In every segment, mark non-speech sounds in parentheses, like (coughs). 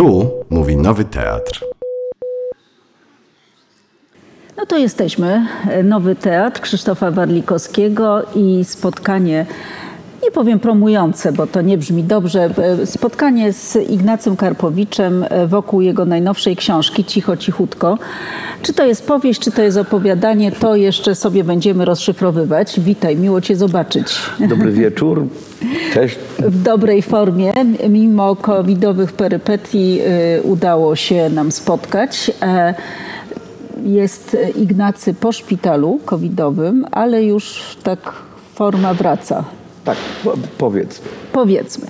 Tu mówi Nowy Teatr. No to jesteśmy. Nowy Teatr Krzysztofa Warlikowskiego i spotkanie, nie powiem promujące, bo to nie brzmi dobrze, spotkanie z Ignacym Karpowiczem wokół jego najnowszej książki Cicho, cichutko. Czy to jest powieść, czy to jest opowiadanie, to jeszcze sobie będziemy rozszyfrowywać. Witaj, miło Cię zobaczyć. Dobry wieczór. Cześć. W dobrej formie, mimo covidowych perypetii y, udało się nam spotkać. E, jest Ignacy po szpitalu covidowym, ale już tak forma wraca. Tak, po, powiedz. Powiedzmy.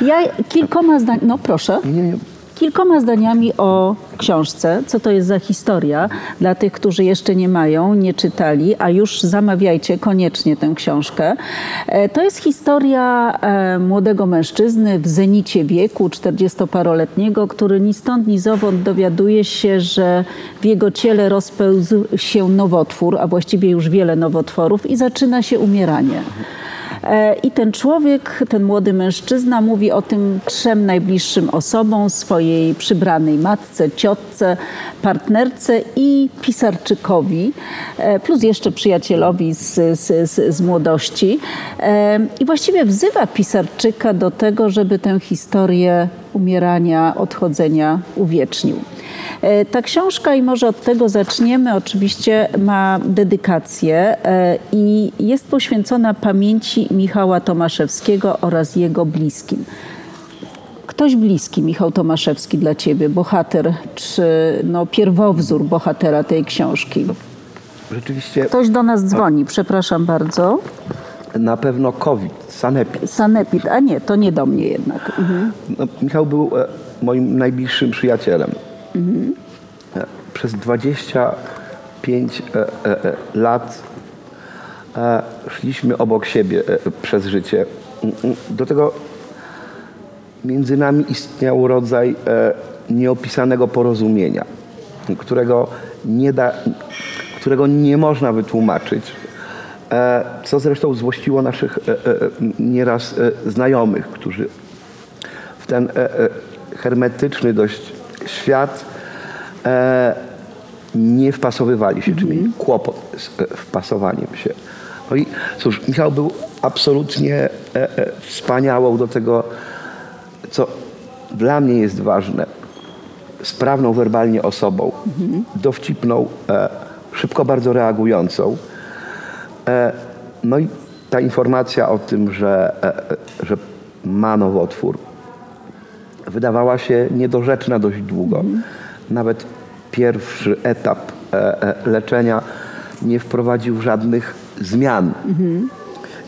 Ja kilkoma zdaniami, no proszę. Nie, nie. Kilkoma zdaniami o książce, co to jest za historia dla tych, którzy jeszcze nie mają, nie czytali, a już zamawiajcie koniecznie tę książkę. E, To jest historia e, młodego mężczyzny w zenicie wieku, 40-paroletniego, który ni stąd, ni zowąd dowiaduje się, że w jego ciele rozpełzł się nowotwór, a właściwie już wiele nowotworów i zaczyna się umieranie. E, I ten człowiek, ten młody mężczyzna mówi o tym trzem najbliższym osobom, swojej przybranej matce, ciotce, partnerce i pisarczykowi, e, plus jeszcze przyjacielowi z, z, z, z młodości. E, I właściwie wzywa pisarczyka do tego, żeby tę historię umierania, odchodzenia uwiecznił. E, Ta książka, i może od tego zaczniemy, oczywiście ma dedykację e, i jest poświęcona pamięci Michała Tomaszewskiego oraz jego bliskim. Ktoś bliski, Michał Tomaszewski dla ciebie, bohater, czy no, pierwowzór bohatera tej książki? Rzeczywiście Ktoś do nas dzwoni, przepraszam bardzo. na pewno COVID, sanepid. Sanepid, a nie, to nie do mnie jednak. Mhm. No, Michał był e, moim najbliższym przyjacielem. E, Przez 25 e, e, lat szliśmy obok siebie przez życie. Mm, mm, Do tego między nami istniał rodzaj nieopisanego porozumienia, którego nie, da, którego nie można wytłumaczyć. Co zresztą złościło naszych nieraz znajomych, którzy w ten hermetyczny dość świat nie wpasowywali się, czy mieli kłopot z e, wpasowaniem się. No i cóż, Michał był absolutnie e, e, wspaniałą do tego, co dla mnie jest ważne, sprawną werbalnie osobą, dowcipną, e, szybko bardzo reagującą. E, no i ta informacja o tym, że, e, e, że ma nowotwór, wydawała się niedorzeczna dość długo. Nawet pierwszy etap e, e, leczenia nie wprowadził żadnych zmian.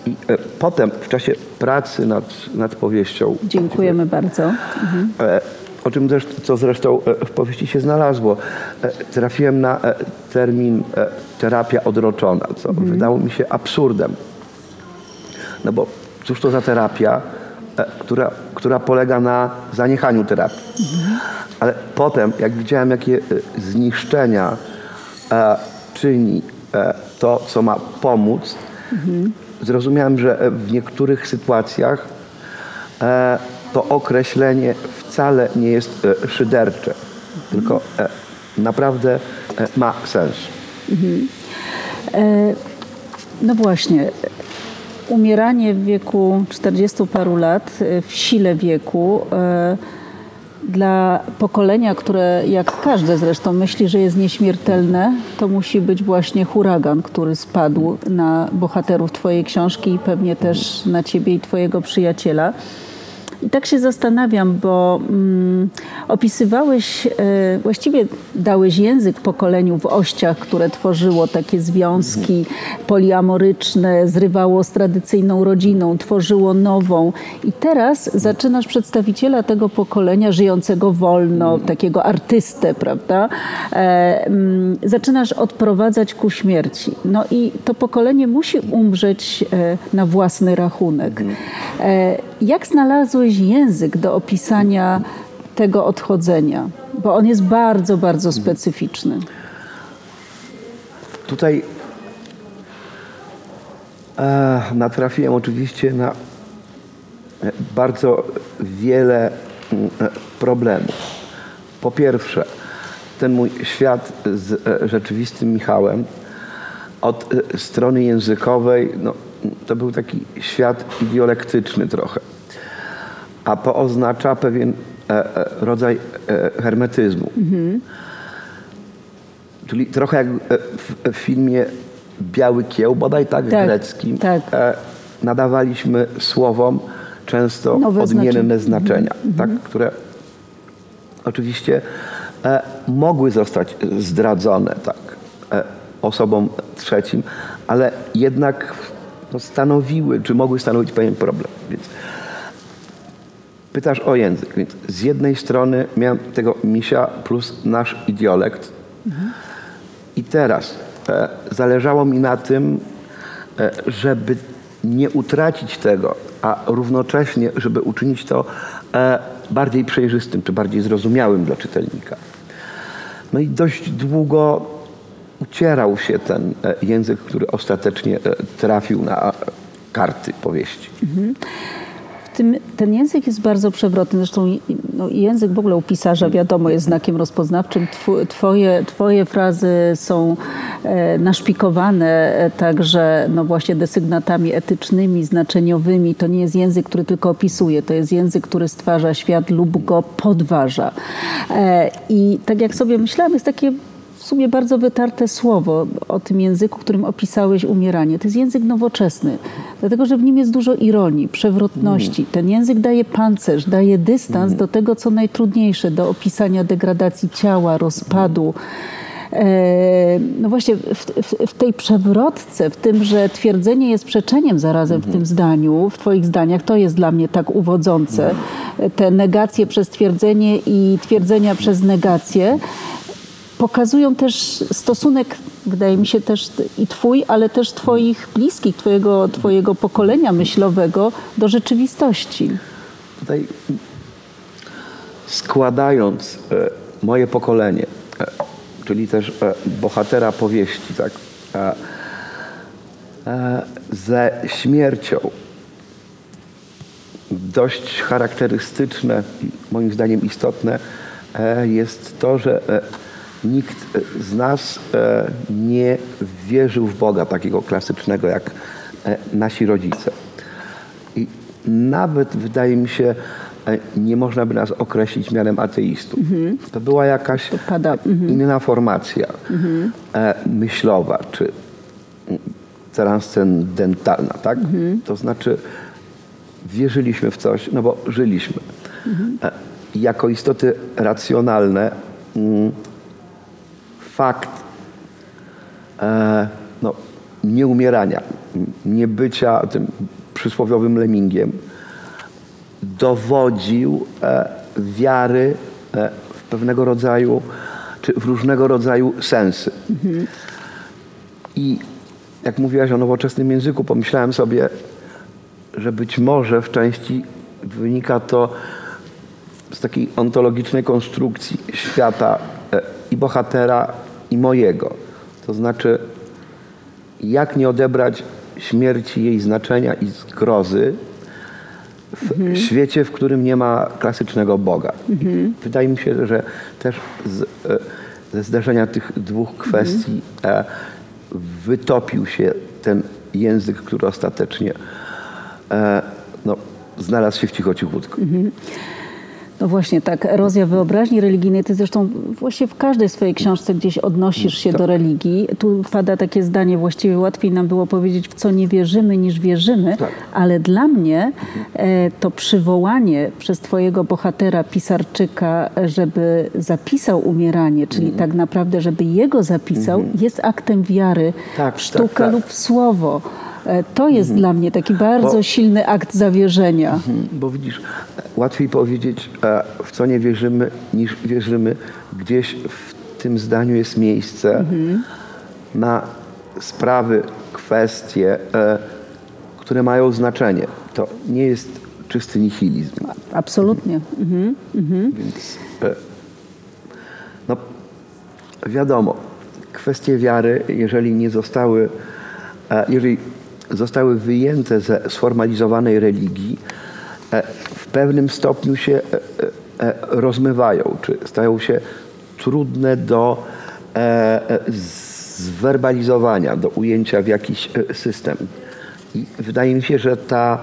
I e, potem w czasie pracy nad, nad powieścią, Dziękujemy bardzo. e, o czym zresztą, co zresztą w powieści się znalazło, trafiłem na termin terapia odroczona, co wydało mi się absurdem. No bo cóż to za terapia, która, która polega na zaniechaniu terapii. Ale potem, jak widziałem, jakie e, zniszczenia e, czyni e, to, co ma pomóc, zrozumiałem, że e, w niektórych sytuacjach e, to określenie wcale nie jest e, szydercze, tylko e, naprawdę ma sens. E, No właśnie, umieranie w wieku 40 paru lat, e, w sile wieku, e, dla pokolenia, które jak każde zresztą myśli, że jest nieśmiertelne, to musi być właśnie huragan, który spadł na bohaterów Twojej książki i pewnie też na Ciebie i Twojego przyjaciela. I tak się zastanawiam, bo mm, opisywałeś, e, właściwie dałeś język pokoleniu w ościach, które tworzyło takie związki poliamoryczne, zrywało z tradycyjną rodziną, tworzyło nową. I teraz zaczynasz przedstawiciela tego pokolenia żyjącego wolno, takiego artystę, prawda? E, mm, zaczynasz odprowadzać ku śmierci. No i to pokolenie musi umrzeć e, na własny rachunek. E, jak znalazłeś język do opisania tego odchodzenia? Bo on jest bardzo, bardzo specyficzny. Tutaj e, natrafiłem oczywiście na e, bardzo wiele e, problemów. po pierwsze, ten mój świat z e, rzeczywistym Michałem od strony językowej, no, to był taki świat idiolektyczny trochę. A po oznacza pewien e, e, rodzaj e, hermetyzmu. Czyli trochę jak w, filmie Biały Kieł, bodaj tak, Tak, greckim, tak. nadawaliśmy słowom często Nowe odmienne znaczenie. znaczenia, tak, które oczywiście mogły zostać zdradzone tak, osobom trzecim, ale jednak no, stanowiły, czy mogły stanowić pewien problem. Więc pytasz o język. Więc z jednej strony miałem tego misia plus nasz idiolekt. I teraz e, zależało mi na tym, e, żeby nie utracić tego, a równocześnie, żeby uczynić to e, bardziej przejrzystym, czy bardziej zrozumiałym dla czytelnika. No i dość długo ucierał się ten e, język, który ostatecznie e, trafił na karty powieści. W tym, ten język jest bardzo przewrotny. Zresztą no, język w ogóle u pisarza wiadomo jest znakiem rozpoznawczym. Twoje, twoje frazy są e, naszpikowane e, także no właśnie desygnatami etycznymi, znaczeniowymi. To nie jest język, który tylko opisuje. To jest język, który stwarza świat lub go podważa. E, I tak jak sobie myślałam, jest takie sumie bardzo wytarte słowo o tym języku, którym opisałeś umieranie. To jest język nowoczesny, dlatego że w nim jest dużo ironii, przewrotności. Ten język daje pancerz, daje dystans do tego, co najtrudniejsze, do opisania degradacji ciała, rozpadu. E, No właśnie, w, w, w tej przewrotce, w tym, że twierdzenie jest przeczeniem zarazem w tym zdaniu, w Twoich zdaniach, to jest dla mnie tak uwodzące. Te negacje przez twierdzenie i twierdzenia przez negację pokazują też stosunek, wydaje mi się też i twój, ale też twoich bliskich, twojego, twojego pokolenia myślowego do rzeczywistości. Tutaj składając e, moje pokolenie, e, czyli też e, bohatera powieści, tak, ze śmiercią, dość charakterystyczne moim zdaniem istotne jest to, że nikt z nas e, nie wierzył w Boga takiego klasycznego jak e, nasi rodzice. I nawet wydaje mi się, e, nie można by nas określić mianem ateistów. To była jakaś pada, mhm. inna formacja e, myślowa, czy transcendentalna, tak? To znaczy wierzyliśmy w coś, no bo żyliśmy. E, jako istoty racjonalne mm, fakt e, no, nieumierania, niebycia tym przysłowiowym lemingiem dowodził e, wiary e, w pewnego rodzaju, czy w różnego rodzaju sensy. I jak mówiłaś o nowoczesnym języku, pomyślałem sobie, że być może w części wynika to z takiej ontologicznej konstrukcji świata e, i bohatera, i mojego. To znaczy, jak nie odebrać śmierci jej znaczenia i zgrozy w świecie, w którym nie ma klasycznego Boga. Wydaje mi się, że też z, e, ze zdarzenia tych dwóch kwestii e, wytopił się ten język, który ostatecznie e, no, znalazł się w cichocichutku. No właśnie, tak, erozja wyobraźni religijnej, ty zresztą właśnie w każdej swojej książce gdzieś odnosisz się do religii. Tu pada takie zdanie, właściwie łatwiej nam było powiedzieć, w co nie wierzymy, niż wierzymy, Tak. ale dla mnie e, to przywołanie przez twojego bohatera, pisarczyka, żeby zapisał umieranie, czyli Mhm. tak naprawdę, żeby jego zapisał, jest aktem wiary Tak, w sztukę tak, tak. lub w słowo. E, To jest dla mnie taki bardzo Bo- silny akt zawierzenia. Mhm, Bo widzisz, łatwiej powiedzieć, e, w co nie wierzymy, niż wierzymy. Gdzieś w tym zdaniu jest miejsce na sprawy, kwestie, e, które mają znaczenie. To nie jest czysty nihilizm. Absolutnie. Mhm. Więc e, no, wiadomo, kwestie wiary, jeżeli nie zostały, jeżeli zostały wyjęte ze sformalizowanej religii, e, w pewnym stopniu się e, e, rozmywają, czy stają się trudne do zwerbalizowania, do ujęcia w jakiś system. I wydaje mi się, że ta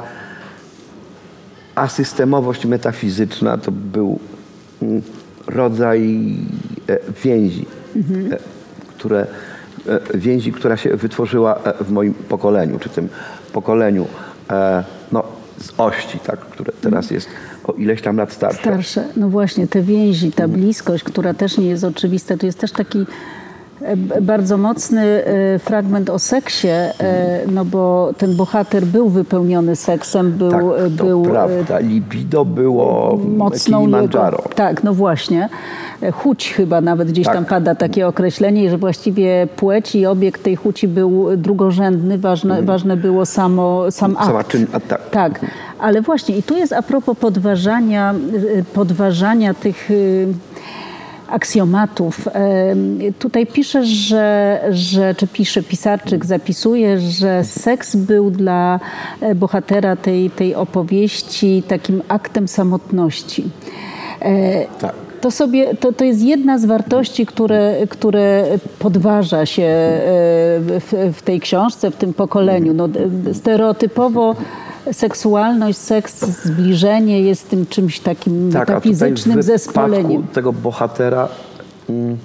asystemowość metafizyczna to był mm, rodzaj więzi, e, które, więzi, która się wytworzyła e, w moim pokoleniu, czy tym pokoleniu e, no, z ości, tak, które teraz jest o ileś tam lat starsze. Starsze. No właśnie, te więzi, ta bliskość, która też nie jest oczywista. Tu jest też taki e, bardzo mocny e, fragment o seksie, e, no bo ten bohater był wypełniony seksem, był, Tak, e, to był e, prawda. Libido było mocną jego, tak, no właśnie. E, Chuć chyba nawet gdzieś Tak. tam pada takie określenie, że właściwie płeć i obiekt tej chuci był drugorzędny, ważne, ważne było samo, sam akt. Sama czyn, a tak. Tak, ale właśnie i tu jest a propos podważania, podważania tych y, aksjomatów. Tutaj piszesz, że, że, czy pisze pisarczyk, zapisuje, że seks był dla e, bohatera tej, tej opowieści takim aktem samotności. E, Tak. To, sobie, to, to jest jedna z wartości, które, które podważa się e, w, w tej książce, w tym pokoleniu. No, stereotypowo seksualność, seks, zbliżenie jest tym czymś takim Tak, a tutaj metafizycznym zespoleniem. tego bohatera mm,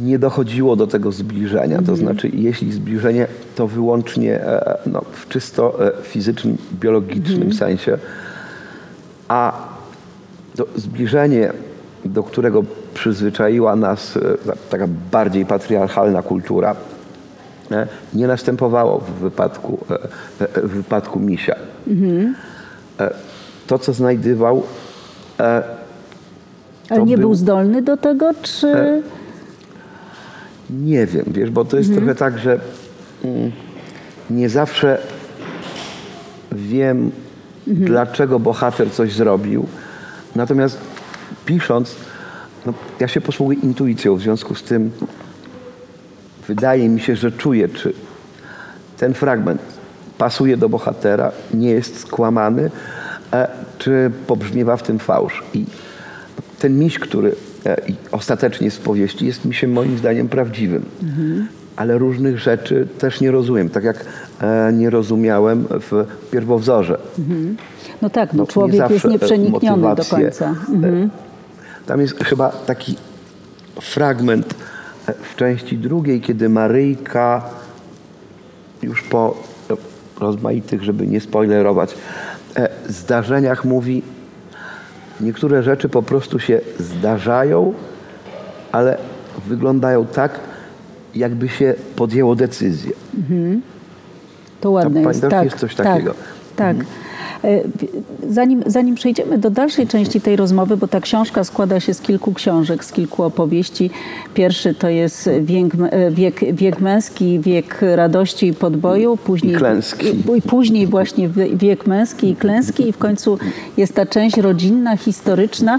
nie dochodziło do tego zbliżenia. Mhm. To znaczy, jeśli zbliżenie, to wyłącznie e, no, w czysto e, fizycznym, biologicznym Mhm. sensie, a to zbliżenie, do którego przyzwyczaiła nas e, ta- taka bardziej patriarchalna kultura, nie następowało w wypadku, e, e, w wypadku misia. E, To, co znajdywał, e, Ale nie był był- zdolny do tego, czy... E, nie wiem, wiesz, bo to jest trochę tak, że mm, nie zawsze wiem, dlaczego bohater coś zrobił. Natomiast pisząc, no, ja się posługuję intuicją, w związku z tym wydaje mi się, że czuję, czy ten fragment pasuje do bohatera, nie jest skłamany, e, czy pobrzmiewa w tym fałsz. I ten miś, który e, ostatecznie jest w powieści, jest misiem moim zdaniem prawdziwym. Ale różnych rzeczy też nie rozumiem, tak jak e, nie rozumiałem w pierwowzorze. No tak, no, No, nie człowiek jest nieprzenikniony do końca. Mhm. Tam jest chyba taki fragment w części drugiej, kiedy Maryjka już po rozmaitych, żeby nie spoilerować, e, zdarzeniach mówi, niektóre rzeczy po prostu się zdarzają, ale wyglądają tak, jakby się podjęło decyzję. To ładne Tam, jest. Tak, jest coś tak, takiego. Tak. E, w- Zanim, zanim przejdziemy do dalszej części tej rozmowy, bo ta książka składa się z kilku książek, z kilku opowieści. Pierwszy to jest wiek, e, wiek, wiek męski, wiek radości i podboju, później I klęski. później właśnie wie- wiek męski i klęski i w końcu jest ta część rodzinna, historyczna,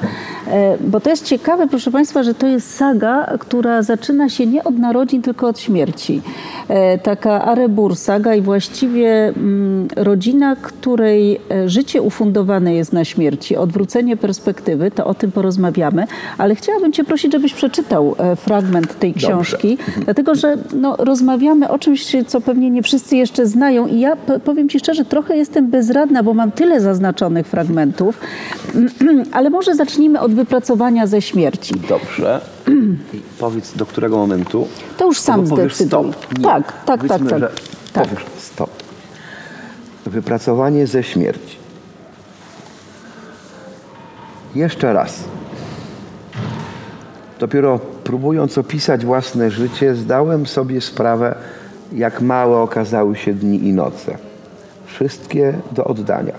E, bo to jest ciekawe, proszę Państwa, że to jest saga, która zaczyna się nie od narodzin, tylko od śmierci. E, Taka Arebur saga i właściwie mm, rodzina, której e, życie ufundowane jest na śmierci, odwrócenie perspektywy, to o tym porozmawiamy, ale chciałabym Cię prosić, żebyś przeczytał e, fragment tej Dobrze. książki, dlatego że no, rozmawiamy o czymś, co pewnie nie wszyscy jeszcze znają i ja powiem Ci szczerze, trochę jestem bezradna, bo mam tyle zaznaczonych fragmentów, (clears throat) ale może zacznijmy od wypracowania ze śmierci. Dobrze. Powiedz, do którego momentu? To już sam zdecyduj. Stop. Nie. Tak, tak, Powiedzmy, tak, tak. Że Tak. Powiesz stop. Wypracowanie ze śmierci. Jeszcze raz. Dopiero próbując opisać własne życie, zdałem sobie sprawę, jak małe okazały się dni i noce. Wszystkie do oddania.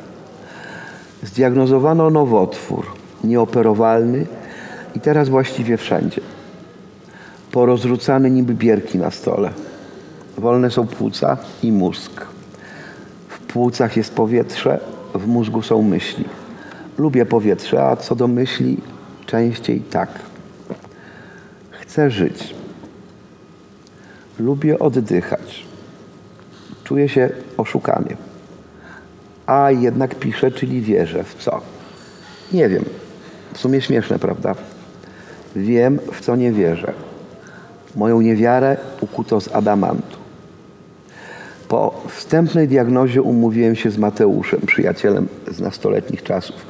Zdiagnozowano nowotwór, nieoperowalny i teraz właściwie wszędzie. Porozrzucane niby bierki na stole. Wolne są płuca i mózg. Płucach jest powietrze, w mózgu są myśli. Lubię powietrze, a co do myśli, częściej tak. Chcę żyć. Lubię oddychać. Czuję się oszukany. A jednak piszę, czyli wierzę w co? Nie wiem. W sumie śmieszne, prawda? Wiem, w co nie wierzę. Moją niewiarę ukuto z adamantu. Po wstępnej diagnozie umówiłem się z Mateuszem, przyjacielem z nastoletnich czasów.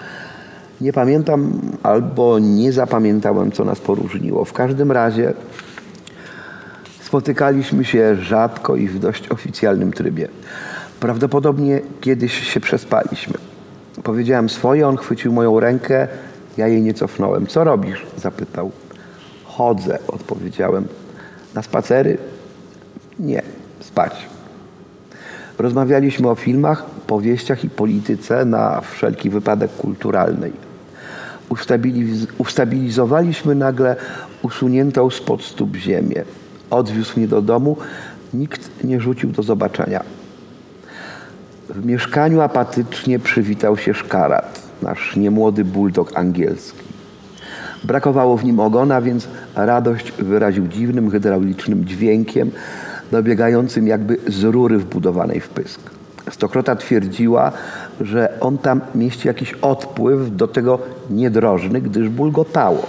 Nie pamiętam albo nie zapamiętałem, co nas poróżniło. W każdym razie spotykaliśmy się rzadko i w dość oficjalnym trybie. Prawdopodobnie kiedyś się przespaliśmy. Powiedziałem swoje, on chwycił moją rękę, ja jej nie cofnąłem. Co robisz? zapytał. Chodzę, odpowiedziałem. Na spacery? Nie, spać. Rozmawialiśmy o filmach, powieściach i polityce na wszelki wypadek kulturalnej. Ustabiliz- ustabilizowaliśmy nagle usuniętą spod stóp ziemię. Odwiózł mnie do domu, nikt nie rzucił do zobaczenia. W mieszkaniu apatycznie przywitał się szkarat, nasz niemłody bulldog angielski. Brakowało w nim ogona, więc radość wyraził dziwnym, hydraulicznym dźwiękiem, dobiegającym jakby z rury wbudowanej w pysk. Stokrota twierdziła, że on tam mieści jakiś odpływ, do tego niedrożny, gdyż bulgotało.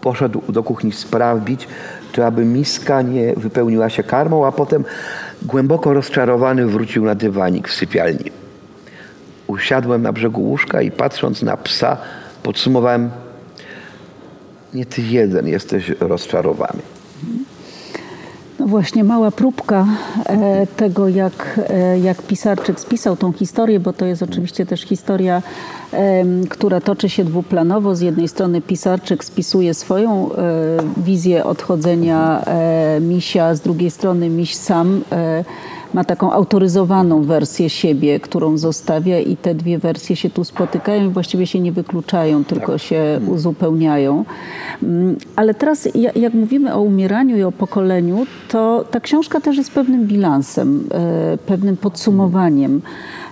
Poszedł do kuchni sprawdzić, czy aby miska nie wypełniła się karmą, a potem głęboko rozczarowany wrócił na dywanik w sypialni. Usiadłem na brzegu łóżka i patrząc na psa, podsumowałem: Nie ty jeden jesteś rozczarowany. Właśnie, mała próbka e, tego, jak, e, jak pisarczyk spisał tą historię, bo to jest oczywiście też historia, która toczy się dwuplanowo. Z jednej strony pisarczyk spisuje swoją e, wizję odchodzenia misia, z drugiej strony miś sam ma taką autoryzowaną wersję siebie, którą zostawia i te dwie wersje się tu spotykają i właściwie się nie wykluczają, tylko się uzupełniają. Mm, Ale teraz ja- jak mówimy o umieraniu i o pokoleniu, to ta książka też jest pewnym bilansem, e, pewnym podsumowaniem.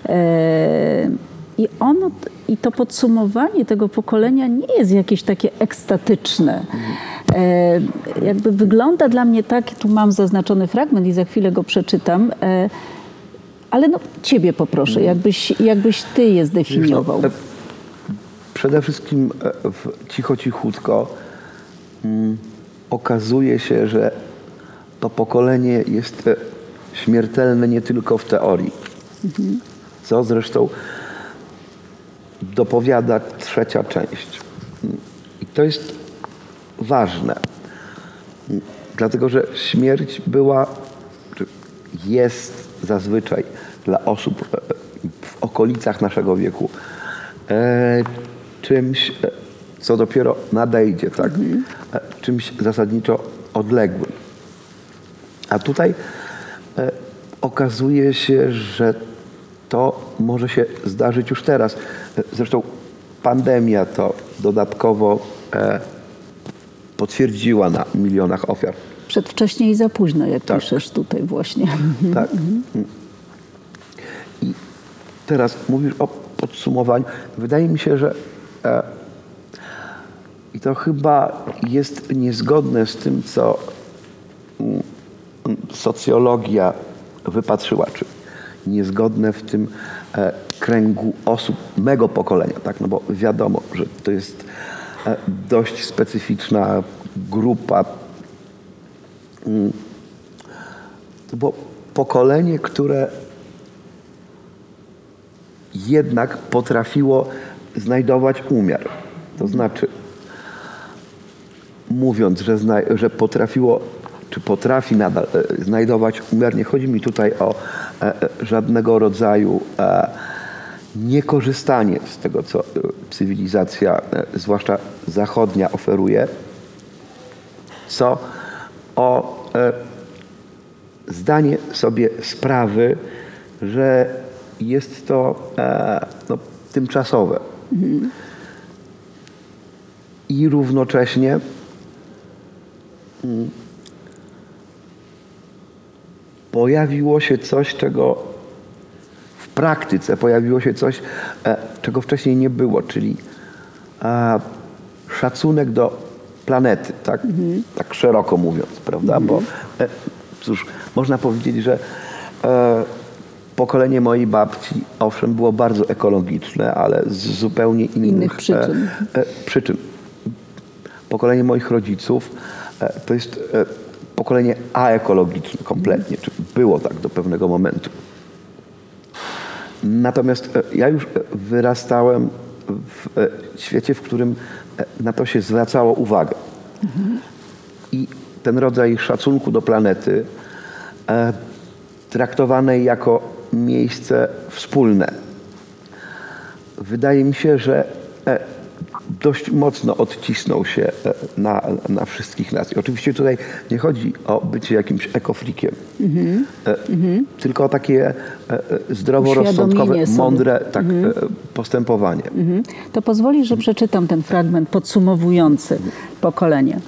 E, I ono, i to podsumowanie tego pokolenia nie jest jakieś takie ekstatyczne. E, jakby wygląda dla mnie tak, tu mam zaznaczony fragment i za chwilę go przeczytam, e, ale no ciebie poproszę, jakbyś, jakbyś ty je zdefiniował. No, Przede wszystkim e, w cicho, cichutko mm, okazuje się, że to pokolenie jest e, śmiertelne nie tylko w teorii, co zresztą dopowiada trzecia część. I to jest ważne, dlatego że śmierć była, jest zazwyczaj dla osób e, w okolicach naszego wieku e, czymś, e, co dopiero nadejdzie, tak? E, czymś zasadniczo odległym. A tutaj okazuje się, że to może się zdarzyć już teraz. Zresztą pandemia to dodatkowo e, potwierdziła na milionach ofiar. Przedwcześnie i za późno, jak Tak. piszesz tutaj właśnie. Tak. I teraz mówisz o podsumowaniu. Wydaje mi się, że e, i to chyba jest niezgodne z tym, co mm, socjologia wypatrzyła, czy niezgodne w tym e, kręgu osób mego pokolenia, tak? No bo wiadomo, że to jest e, dość specyficzna grupa to było pokolenie, które jednak potrafiło znajdować umiar. To znaczy, mówiąc, że, że potrafiło, czy potrafi nadal e, znajdować umiar, nie chodzi mi tutaj o e, e, żadnego rodzaju niekorzystanie z tego, co cywilizacja, zwłaszcza zachodnia, oferuje, co o zdanie sobie sprawy, że jest to no, tymczasowe. I równocześnie mm, pojawiło się coś, czego w praktyce pojawiło się coś, e, czego wcześniej nie było, czyli e, szacunek do planety, tak, tak szeroko mówiąc, prawda? Bo e, cóż, można powiedzieć, że pokolenie mojej babci, owszem, było bardzo ekologiczne, ale z zupełnie innych, Innych przyczyn. Przyczyn. Pokolenie moich rodziców to jest pokolenie aekologiczne kompletnie, czy było tak do pewnego momentu. Natomiast e, ja już e, wyrastałem w e, świecie, w którym na to się zwracało uwagę. I ten rodzaj szacunku do planety traktowanej jako miejsce wspólne. Wydaje mi się, że dość mocno odcisnął się e, na, na wszystkich nas. I oczywiście tutaj nie chodzi o bycie jakimś ekofrikiem, e, tylko o takie e, zdroworozsądkowe, mądre tak, e, postępowanie. Mhm. To pozwoli, że przeczytam ten fragment podsumowujący pokolenie.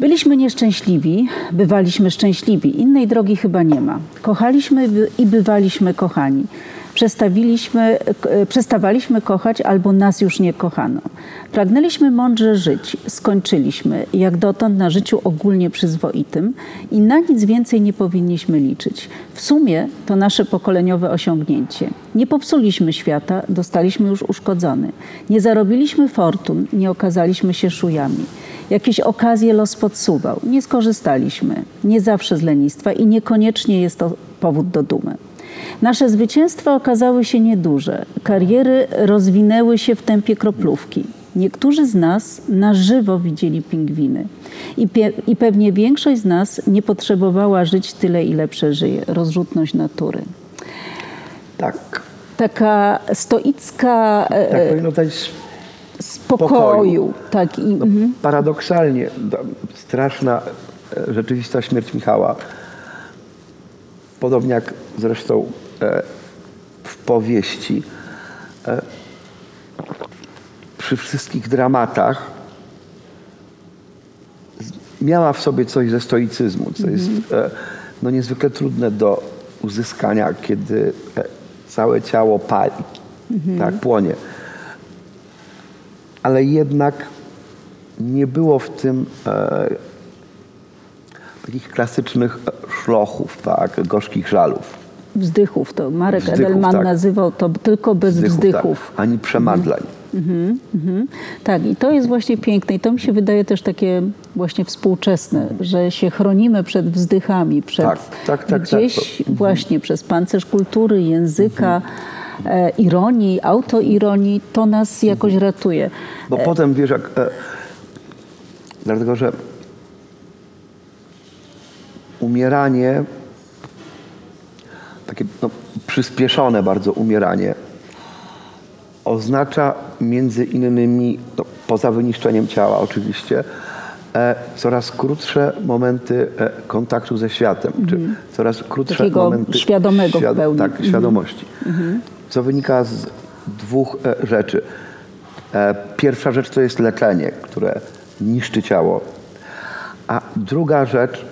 Byliśmy nieszczęśliwi, bywaliśmy szczęśliwi. Innej drogi chyba nie ma. Kochaliśmy i bywaliśmy kochani. Przestawiliśmy, k- przestawaliśmy kochać albo nas już nie kochano. Pragnęliśmy mądrze żyć, skończyliśmy jak dotąd na życiu ogólnie przyzwoitym i na nic więcej nie powinniśmy liczyć. W sumie to nasze pokoleniowe osiągnięcie. Nie popsuliśmy świata, dostaliśmy już uszkodzony. Nie zarobiliśmy fortun, nie okazaliśmy się szujami. Jakieś okazje los podsuwał, nie skorzystaliśmy. Nie zawsze z lenistwa i niekoniecznie jest to powód do dumy. Nasze zwycięstwa okazały się nieduże. Kariery rozwinęły się w tempie kroplówki. Niektórzy z nas na żywo widzieli pingwiny. I, pie- I pewnie większość z nas nie potrzebowała żyć tyle, ile przeżyje. Rozrzutność natury. Tak, Taka stoicka e, tak powinno dać spokoju. spokoju. Tak, i, No, mhm. Paradoksalnie straszna e, rzeczywista śmierć Michała, podobnie jak zresztą e, w powieści, e, przy wszystkich dramatach miała w sobie coś ze stoicyzmu, co jest e, no, niezwykle trudne do uzyskania, kiedy całe ciało pali, tak, płonie. Ale jednak nie było w tym takich klasycznych e, szlochów, tak, gorzkich żalów. wzdychów. To Marek Wzdychów, Edelman tak. nazywał to tylko bez wzdychów. Tak, ani przemadlań. Mhm, mhm. Tak, i to jest właśnie piękne. I to mi się wydaje też takie właśnie współczesne, że się chronimy przed wzdychami, przed Tak, tak, tak, gdzieś tak, właśnie przez pancerz kultury, języka, e, ironii, autoironii. To nas jakoś ratuje. Bo potem, wiesz, jak... E, dlatego, że umieranie, takie no, przyspieszone bardzo umieranie, oznacza między innymi, no, poza wyniszczeniem ciała oczywiście, e, coraz krótsze momenty e, kontaktu ze światem, czy coraz krótsze Takiego momenty świadomego w pełni. Tak, świadomości. Co wynika z dwóch e, rzeczy. E, Pierwsza rzecz to jest leczenie, które niszczy ciało. A druga rzecz mm,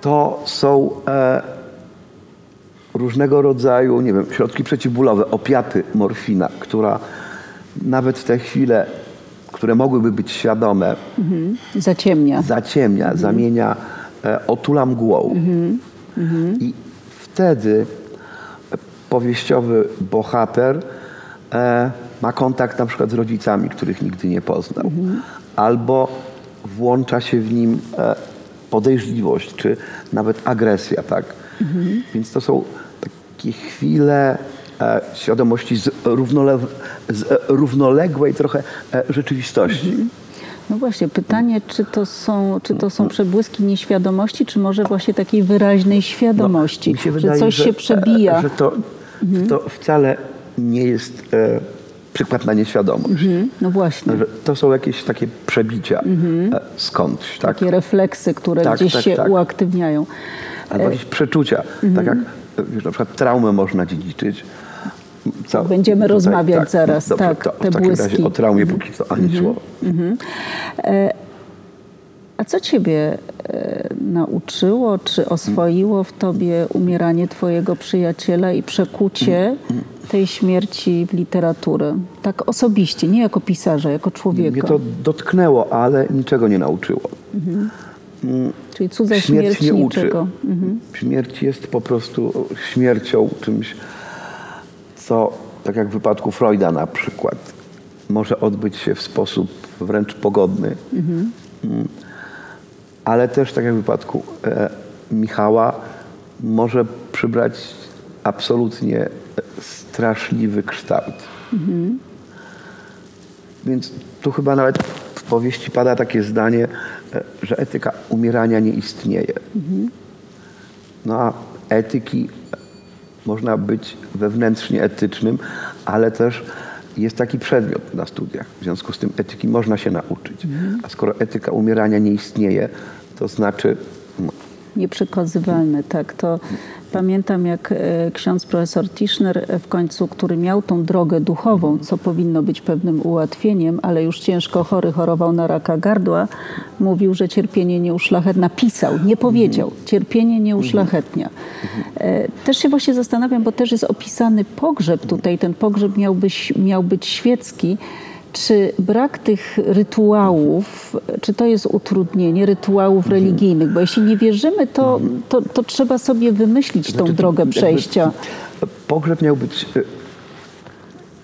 to są e, różnego rodzaju, nie wiem, środki przeciwbólowe, opiaty, morfina, która nawet w te chwile, które mogłyby być świadome, Zaciemnia. zaciemnia, zamienia, e, otula mgłą. I wtedy powieściowy bohater e, ma kontakt na przykład z rodzicami, których nigdy nie poznał. Albo włącza się w nim e, podejrzliwość, czy nawet agresja, tak? Więc to są takie chwile e, świadomości z, równole, z e, równoległej trochę rzeczywistości. No właśnie, pytanie, czy to, są, czy to są przebłyski nieświadomości, czy może właśnie takiej wyraźnej świadomości, Mi się że wydaje, coś się przebija. Że to, to wcale nie jest przykład na nieświadomość. Mhm, No właśnie, to są jakieś takie przebicia e, skądś, tak? takie refleksy, które Tak, gdzieś tak, się tak. uaktywniają. Albo jakieś przeczucia. Tak jak e, wiesz, na przykład traumę można dziedziczyć. Co? Będziemy rozmawiać zaraz, Dobrze, tak, to te w takim błyski. razie o traumie póki co ani słowa. A co ciebie e, nauczyło, czy oswoiło w tobie umieranie twojego przyjaciela i przekucie tej śmierci w literaturę? Tak osobiście, nie jako pisarza, jako człowieka. Mnie to dotknęło, ale niczego nie nauczyło. Czyli cudza śmierć śmierć, nie uczy. niczego. Śmierć jest po prostu śmiercią, czymś, co, tak jak w wypadku Freuda na przykład, może odbyć się w sposób wręcz pogodny. Mm. Ale też, tak jak w wypadku e, Michała, może przybrać absolutnie straszliwy kształt. Więc tu chyba nawet w powieści pada takie zdanie, e, że etyka umierania nie istnieje. No a etyki można być wewnętrznie etycznym, ale też jest taki przedmiot na studiach. W związku z tym etyki można się nauczyć. A skoro etyka umierania nie istnieje, to znaczy Nieprzekazywalne, tak. To pamiętam, jak e, ksiądz profesor Tischner e, w końcu, który miał tą drogę duchową, co powinno być pewnym ułatwieniem, ale już ciężko chory chorował na raka gardła, mówił, że cierpienie nie uszlachetnia. Napisał, nie powiedział. Cierpienie nie uszlachetnia. E, Też się właśnie zastanawiam, bo też jest opisany pogrzeb tutaj. Ten pogrzeb miał być, miał być świecki. Czy brak tych rytuałów, czy to jest utrudnienie rytuałów religijnych? Bo jeśli nie wierzymy, to, to, to trzeba sobie wymyślić tą Znaczy, drogę przejścia. Pogrzeb miał być e,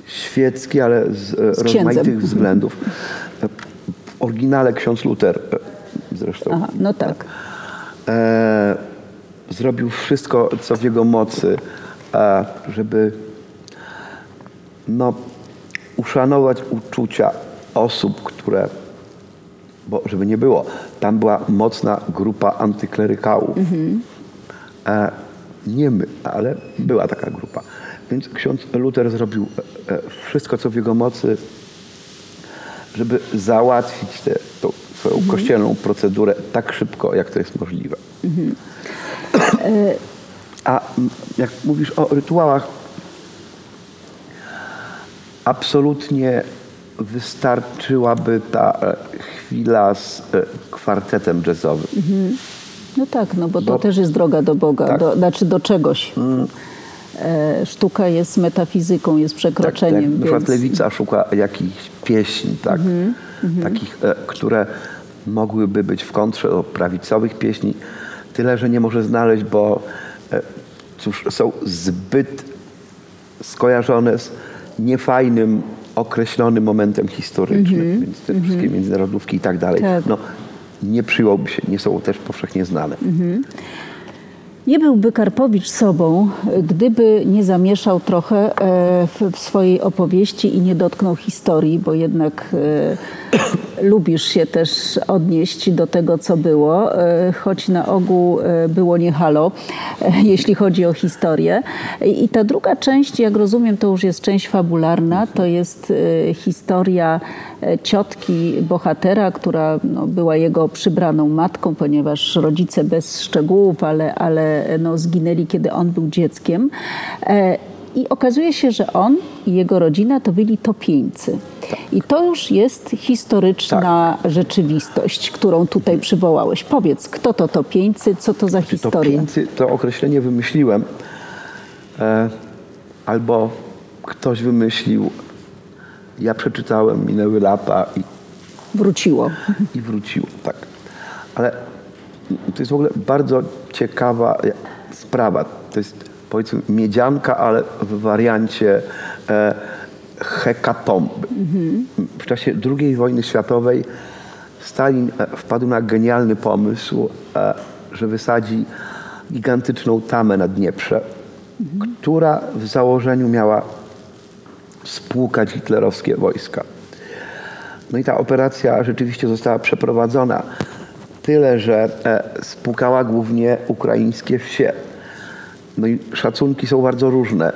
świecki, ale z, e, księdzem. rozmaitych względów. E, W oryginale ksiądz Luter e, zresztą Aha, no tak. e, zrobił wszystko, co w jego mocy, żeby no, uszanować uczucia osób, które, bo żeby nie było, tam była mocna grupa antyklerykałów. E, nie my, ale była taka grupa. Więc ksiądz Luter zrobił e, e, wszystko, co w jego mocy, żeby załatwić tę swoją kościelną procedurę tak szybko, jak to jest możliwe. A m, jak mówisz o rytuałach, absolutnie wystarczyłaby ta e, chwila z e, kwartetem jazzowym. No tak, no bo to Bo- też jest droga do Boga, Tak. do, znaczy do czegoś. E, sztuka jest metafizyką, jest Tak, tak, przekroczeniem. na przykład więc... lewica szuka jakichś pieśń, tak, takich, e, które mogłyby być w kontrze do prawicowych pieśni, tyle, że nie może znaleźć, bo cóż, są zbyt skojarzone z niefajnym, określonym momentem historycznym, więc te wszystkie międzynarodówki i tak dalej, Tak. no, nie przyjąłby się, nie są też powszechnie znane. Nie byłby Karpowicz sobą, gdyby nie zamieszał trochę e, w, swojej opowieści i nie dotknął historii, bo jednak e, (coughs) lubisz się też odnieść do tego, co było, e, choć na ogół było nie halo, jeśli chodzi o historię. I, ta druga część, jak rozumiem, to już jest część fabularna, to jest historia ciotki bohatera, która no, była jego przybraną matką, ponieważ rodzice bez szczegółów, ale, ale no, zginęli, kiedy on był dzieckiem. E, I okazuje się, że on i jego rodzina to byli topieńcy. I to już jest historyczna rzeczywistość, którą tutaj przywołałeś. Powiedz, kto to topieńcy, co to za To historia? pieńcy, to określenie wymyśliłem, e, albo ktoś wymyślił, ja przeczytałem, minęły lata i, Wróciło. i wróciło, tak. Ale to jest w ogóle bardzo ciekawa sprawa. To jest powiedzmy miedzianka, ale w wariancie e, hekatomby. W czasie II wojny światowej Stalin e, wpadł na genialny pomysł, e, że wysadzi gigantyczną tamę na Dnieprze, która w założeniu miała spłukać hitlerowskie wojska. No i ta operacja rzeczywiście została przeprowadzona. Tyle, że e, spłukała głównie ukraińskie wsie. No i szacunki są bardzo różne.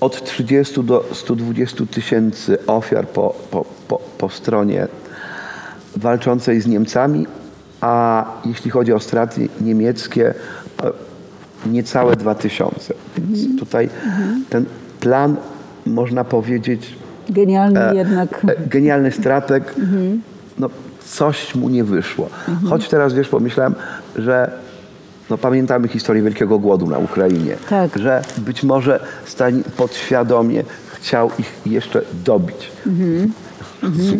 Od 30 do 120 tysięcy ofiar po, po, po, po stronie walczącej z Niemcami, a jeśli chodzi o straty niemieckie, e, niecałe 2 tysiące. Więc tutaj ten plan, można powiedzieć, Genialny E, jednak. e, genialny strateg, no coś mu nie wyszło. Choć teraz, wiesz, pomyślałem, że no, pamiętamy historię Wielkiego Głodu na Ukrainie, Tak. że być może Stalin podświadomie chciał ich jeszcze dobić. Mhm.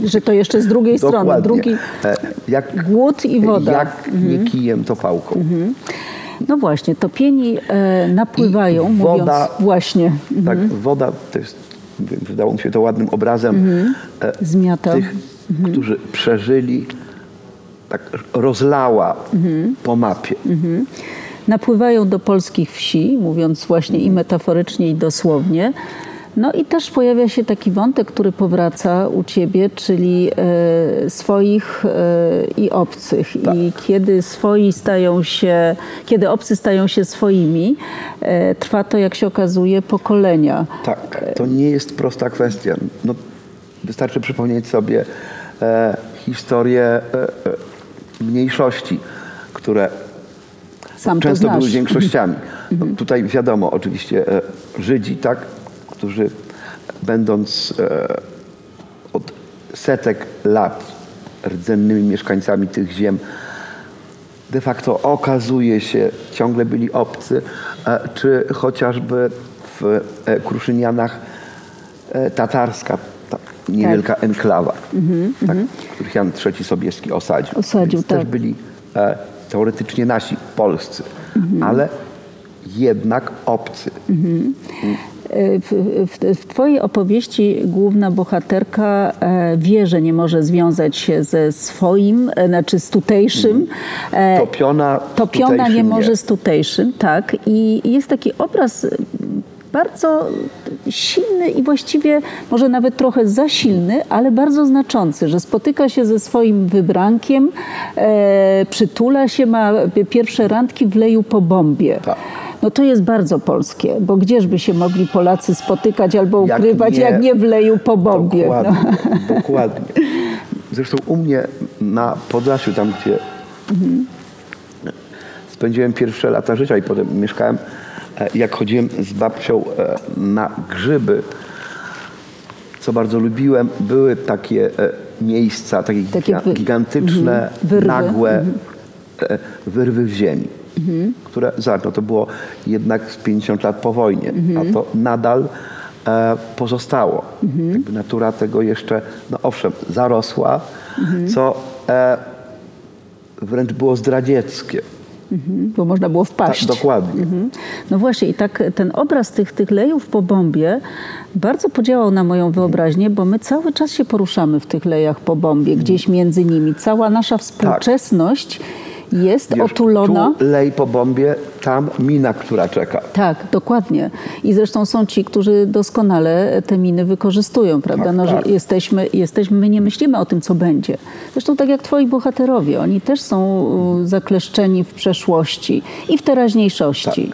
Że to jeszcze z drugiej strony, drugi E, Jak, głód i woda. Mhm. Jak nie kijem, to pałką. No właśnie, topieni e, napływają, I mówiąc woda- właśnie, Tak, woda to jest, wydało mi się to ładnym obrazem e, zmiata. tych, którzy przeżyli, tak rozlała po mapie. napływają do polskich wsi, mówiąc właśnie i metaforycznie, i dosłownie. No i też pojawia się taki wątek, który powraca u ciebie, czyli e, swoich e, i obcych. I kiedy swoi stają się, kiedy obcy stają się swoimi, e, trwa to, jak się okazuje, pokolenia. Tak, to nie jest prosta kwestia. No, wystarczy przypomnieć sobie e, historię e, mniejszości, które Sam to często były większościami. (laughs) No, tutaj wiadomo, oczywiście e, Żydzi, tak, którzy będąc od setek lat rdzennymi mieszkańcami tych ziem, de facto okazuje się, ciągle byli obcy, czy chociażby w Kruszynianach tatarska, niewielka enklawa, tak, których Jan III Sobieski osadził. Osadził, Więc tak. też byli e, teoretycznie nasi, polscy, ale jednak obcy. E, W, w, w Twojej opowieści główna bohaterka e, wie, że nie może związać się ze swoim, e, znaczy z tutejszym. E, Topiona Topiona nie może z tutejszym, tak. I jest taki obraz bardzo silny i właściwie może nawet trochę za silny, ale bardzo znaczący, że spotyka się ze swoim wybrankiem, e, przytula się, ma pierwsze randki w leju po bombie. Tak. No to jest bardzo polskie, bo gdzieżby się mogli Polacy spotykać albo Jak ukrywać, nie- jak nie w leju po bombie. No. Dokładnie, dokładnie. Zresztą u mnie na Podlasiu, tam gdzie spędziłem pierwsze lata życia i potem mieszkałem, jak chodziłem z babcią e, na grzyby, co bardzo lubiłem, były takie e, miejsca, takie, Takie giga- gigantyczne, mhm. Wyrwy. nagłe e, wyrwy w ziemi, które, zobacz, no to było jednak z 50 lat po wojnie, a to nadal e, pozostało. Jakby natura tego jeszcze, no owszem, zarosła, co e, wręcz było zdradzieckie. Bo można było wpaść. Tak, dokładnie. Mhm. No właśnie i tak ten obraz tych, tych lejów po bombie bardzo podziałał na moją wyobraźnię, bo my cały czas się poruszamy w tych lejach po bombie, gdzieś między nimi. Cała nasza współczesność jest Wiesz, otulona. Tu lej po bombie, tam mina, która czeka. Tak, dokładnie. I zresztą są ci, którzy doskonale te miny wykorzystują, prawda? Tak, no, że tak. jesteśmy, jesteśmy, my nie myślimy o tym, co będzie. Zresztą tak jak twoi bohaterowie, oni też są zakleszczeni w przeszłości i w teraźniejszości.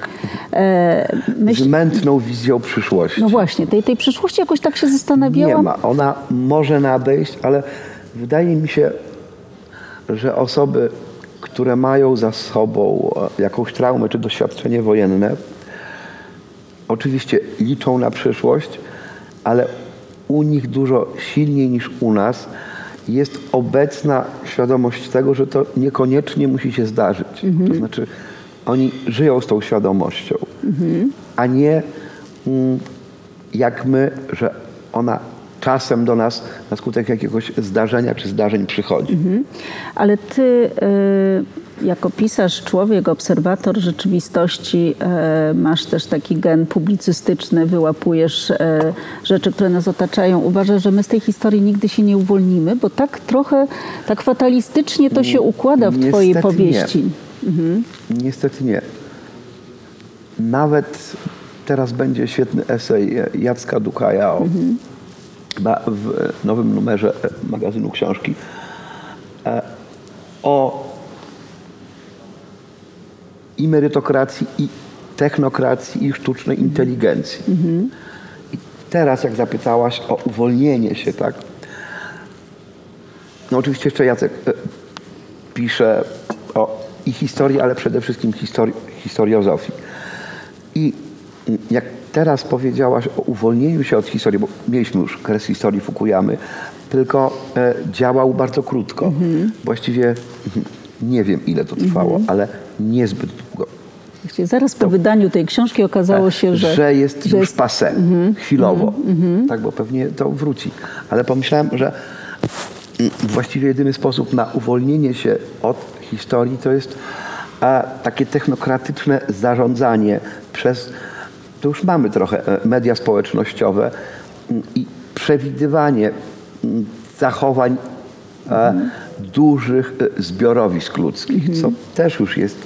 E, myśl, Z mętną wizją przyszłości. no właśnie, tej, tej przyszłości jakoś tak się Nie zastanawiałam. ma. Ona może nadejść, ale wydaje mi się, że osoby, które mają za sobą e, jakąś traumę czy doświadczenie wojenne, oczywiście liczą na przyszłość, ale u nich dużo silniej niż u nas jest obecna świadomość tego, że to niekoniecznie musi się zdarzyć. To znaczy, oni żyją z tą świadomością, a nie mm, jak my, że ona czasem do nas na skutek jakiegoś zdarzenia czy zdarzeń przychodzi. Ale ty y, jako pisarz, człowiek, obserwator rzeczywistości y, masz też taki gen publicystyczny, wyłapujesz y, rzeczy, które nas otaczają. Uważasz, że my z tej historii nigdy się nie uwolnimy, bo tak trochę, tak fatalistycznie to się układa w twojej Niestety nie. powieści. Niestety nie. Nawet teraz będzie świetny esej Jacka Dukaja o, chyba w nowym numerze magazynu książki e, o i merytokracji, i technokracji, i sztucznej inteligencji. I teraz, jak zapytałaś o uwolnienie się, tak? No oczywiście jeszcze Jacek e, pisze o i historii, ale przede wszystkim historii, historiozofii. I mm, jak teraz powiedziałaś o uwolnieniu się od historii, bo mieliśmy już kres historii Fukuyamy, tylko e, działał bardzo krótko. Właściwie mhm, nie wiem ile to trwało, ale niezbyt długo. Zaraz po wydaniu tej książki okazało się, że, że jest że już jest- passé, chwilowo. Tak, bo pewnie to wróci. Ale pomyślałem, że mm, właściwie jedyny sposób na uwolnienie się od historii to jest e, takie technokratyczne zarządzanie przez, to już mamy trochę, e, media społecznościowe mm, i przewidywanie mm, zachowań e, dużych e, zbiorowisk ludzkich, co też już jest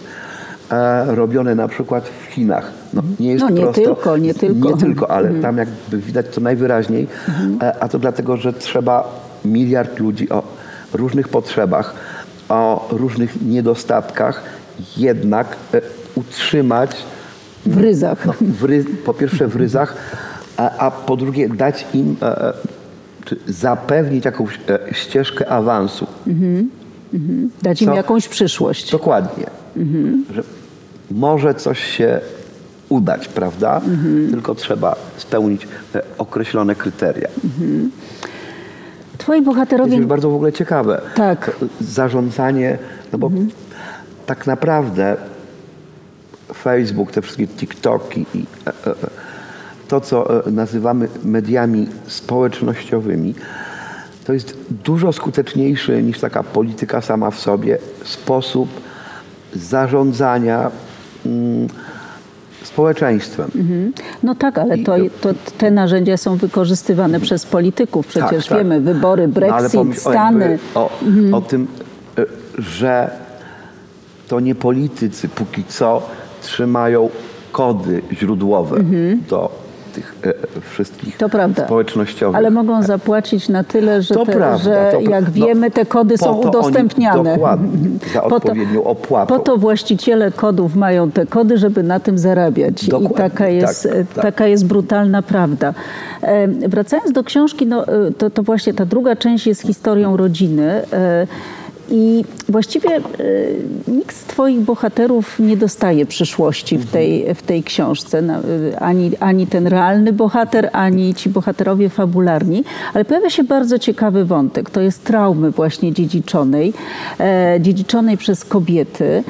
robione na przykład w Chinach. No, nie jest No, nie prosto, tylko, nie tylko. Nie tylko, ale tam jakby widać to najwyraźniej, e, a to dlatego, że trzeba miliard ludzi o różnych potrzebach, o różnych niedostatkach jednak utrzymać W ryzach. no, w ry, po pierwsze w ryzach, a, a po drugie dać im, e, e, czy zapewnić jakąś e, ścieżkę awansu. Dać im co- jakąś przyszłość. Dokładnie. Że może coś się udać, prawda? Tylko trzeba spełnić e, określone kryteria. Twoi To jest bohaterowie... bardzo w ogóle ciekawe. Tak. To Zarządzanie, no bo tak naprawdę Facebook, te wszystkie TikToki i e, e, e, to, co nazywamy mediami społecznościowymi, to jest dużo skuteczniejszy niż taka polityka sama w sobie sposób zarządzania mm, społeczeństwem. No tak, ale to, to, te narzędzia są wykorzystywane przez polityków. Przecież Tak, tak. wiemy, wybory, No, Brexit, pomyśl o Stany. O, o tym, że to nie politycy póki co trzymają kody źródłowe do tych e, wszystkich To prawda. społecznościowych. Ale mogą zapłacić na tyle, że, To te, prawda, że to jak no, wiemy, te kody są to udostępniane. dokładnie, za (laughs) Po to- odpowiednią opłatą. Po to właściciele kodów mają te kody, żeby na tym zarabiać. Dokładnie, I taka jest, tak, tak. taka jest brutalna prawda. E, Wracając do książki, no, e, to, to właśnie ta druga część jest historią rodziny. e, I właściwie e, nikt z Twoich bohaterów nie dostaje przyszłości w tej, w tej książce. E, Ani, ani ten realny bohater, ani ci bohaterowie fabularni. Ale pojawia się bardzo ciekawy wątek. To jest traumy właśnie dziedziczonej, e, dziedziczonej przez kobiety.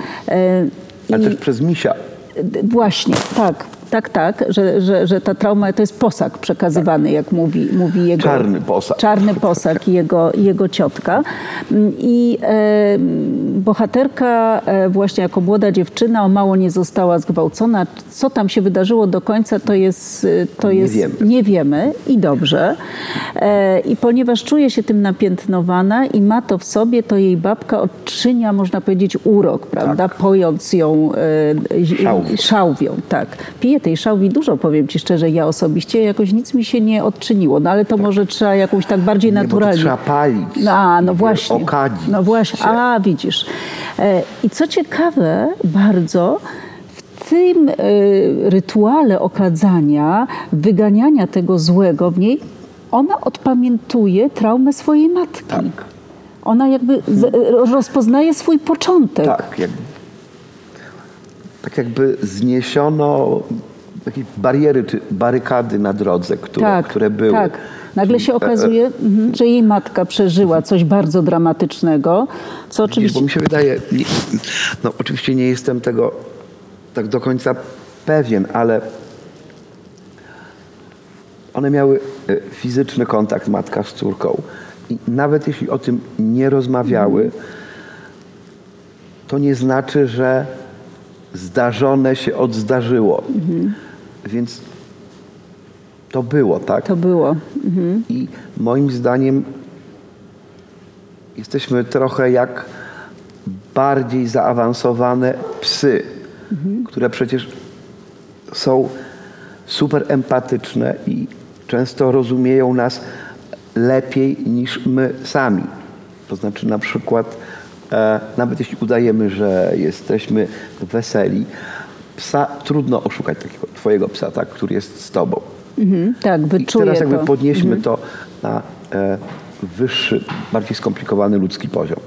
Ale i- też przez misia. Właśnie, tak. Tak, tak, że, że, że ta trauma to jest posag przekazywany, jak mówi, mówi jego... Czarny posag. Czarny posag i jego, jego ciotka. Mm, I e, bohaterka e, właśnie jako młoda dziewczyna o mało nie została zgwałcona. Co tam się wydarzyło do końca, to jest... To Nie jest wiemy. nie wiemy i dobrze. E, I ponieważ czuje się tym napiętnowana i ma to w sobie, to jej babka odczynia, można powiedzieć, urok, prawda? Pojąc ją e, Szałwią. szałwią. Tak. Tej szałwi dużo, powiem ci szczerze, ja osobiście jakoś nic mi się nie odczyniło. No ale to może trzeba jakąś tak bardziej Nie, naturalnie. trzeba palić. No, a, no właśnie. okadzić No właśnie, się. a widzisz. E, I co ciekawe bardzo, w tym e, rytuale okadzania, wyganiania tego złego w niej, ona odpamiętuje traumę swojej matki. Tak. Ona jakby z, rozpoznaje swój początek. Tak, jak, tak jakby zniesiono jakieś bariery czy barykady na drodze, które, które były. Tak. Nagle się Czyli, e, okazuje, mhm, że jej matka przeżyła coś bardzo dramatycznego, co oczywiście... bo mi się wydaje, no oczywiście nie jestem tego tak do końca pewien, ale one miały e, fizyczny kontakt matka z córką. I nawet jeśli o tym nie rozmawiały, to nie znaczy, że zdarzone się odzdarzyło. Więc to było, tak? To było. I moim zdaniem jesteśmy trochę jak bardziej zaawansowane psy, które przecież są super empatyczne i często rozumieją nas lepiej niż my sami. To znaczy na przykład, e, nawet jeśli udajemy, że jesteśmy weseli, psa trudno oszukać takiego twojego psa, tak, który jest z tobą. Mhm, tak, I wyczuje teraz jakby to. podnieśmy to na e, wyższy, bardziej skomplikowany ludzki poziom.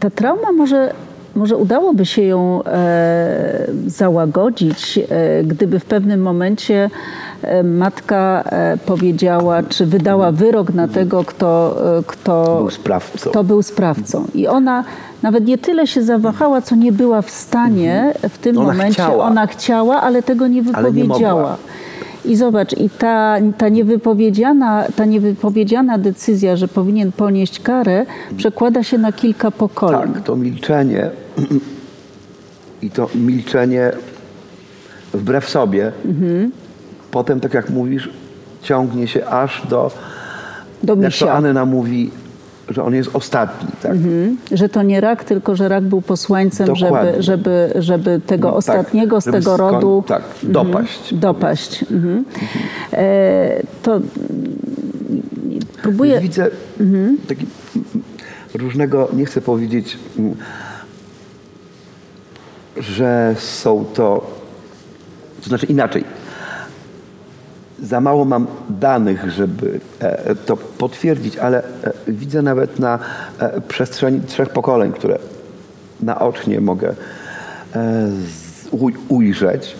Ta trauma może, może udałoby się ją e, załagodzić, e, gdyby w pewnym momencie e, matka e, powiedziała, czy wydała wyrok na tego, kto, e, kto, Był sprawcą. kto był sprawcą. I ona nawet nie tyle się zawahała, co nie była w stanie w tym Ona momencie. chciała. Ona chciała, ale tego nie wypowiedziała. I zobacz, i ta, ta, niewypowiedziana, ta niewypowiedziana decyzja, że powinien ponieść karę, przekłada się na kilka pokoleń. Tak, to milczenie (clears throat) i to milczenie wbrew sobie, potem, tak jak mówisz, ciągnie się aż do, Do jak to. Anna mówi, że on jest ostatni. Tak? Że to nie rak, tylko że rak był posłańcem, Dokładnie. żeby, żeby, żeby tego No, tak, ostatniego z tego skoń- rodu tak, dopaść. dopaść. Mhm. E, to próbuję. Widzę taki mm, różnego, nie chcę powiedzieć, że są to, to znaczy inaczej. Za mało mam danych, żeby e, to potwierdzić, ale e, widzę nawet na e, przestrzeni trzech pokoleń, które naocznie mogę ujrzeć,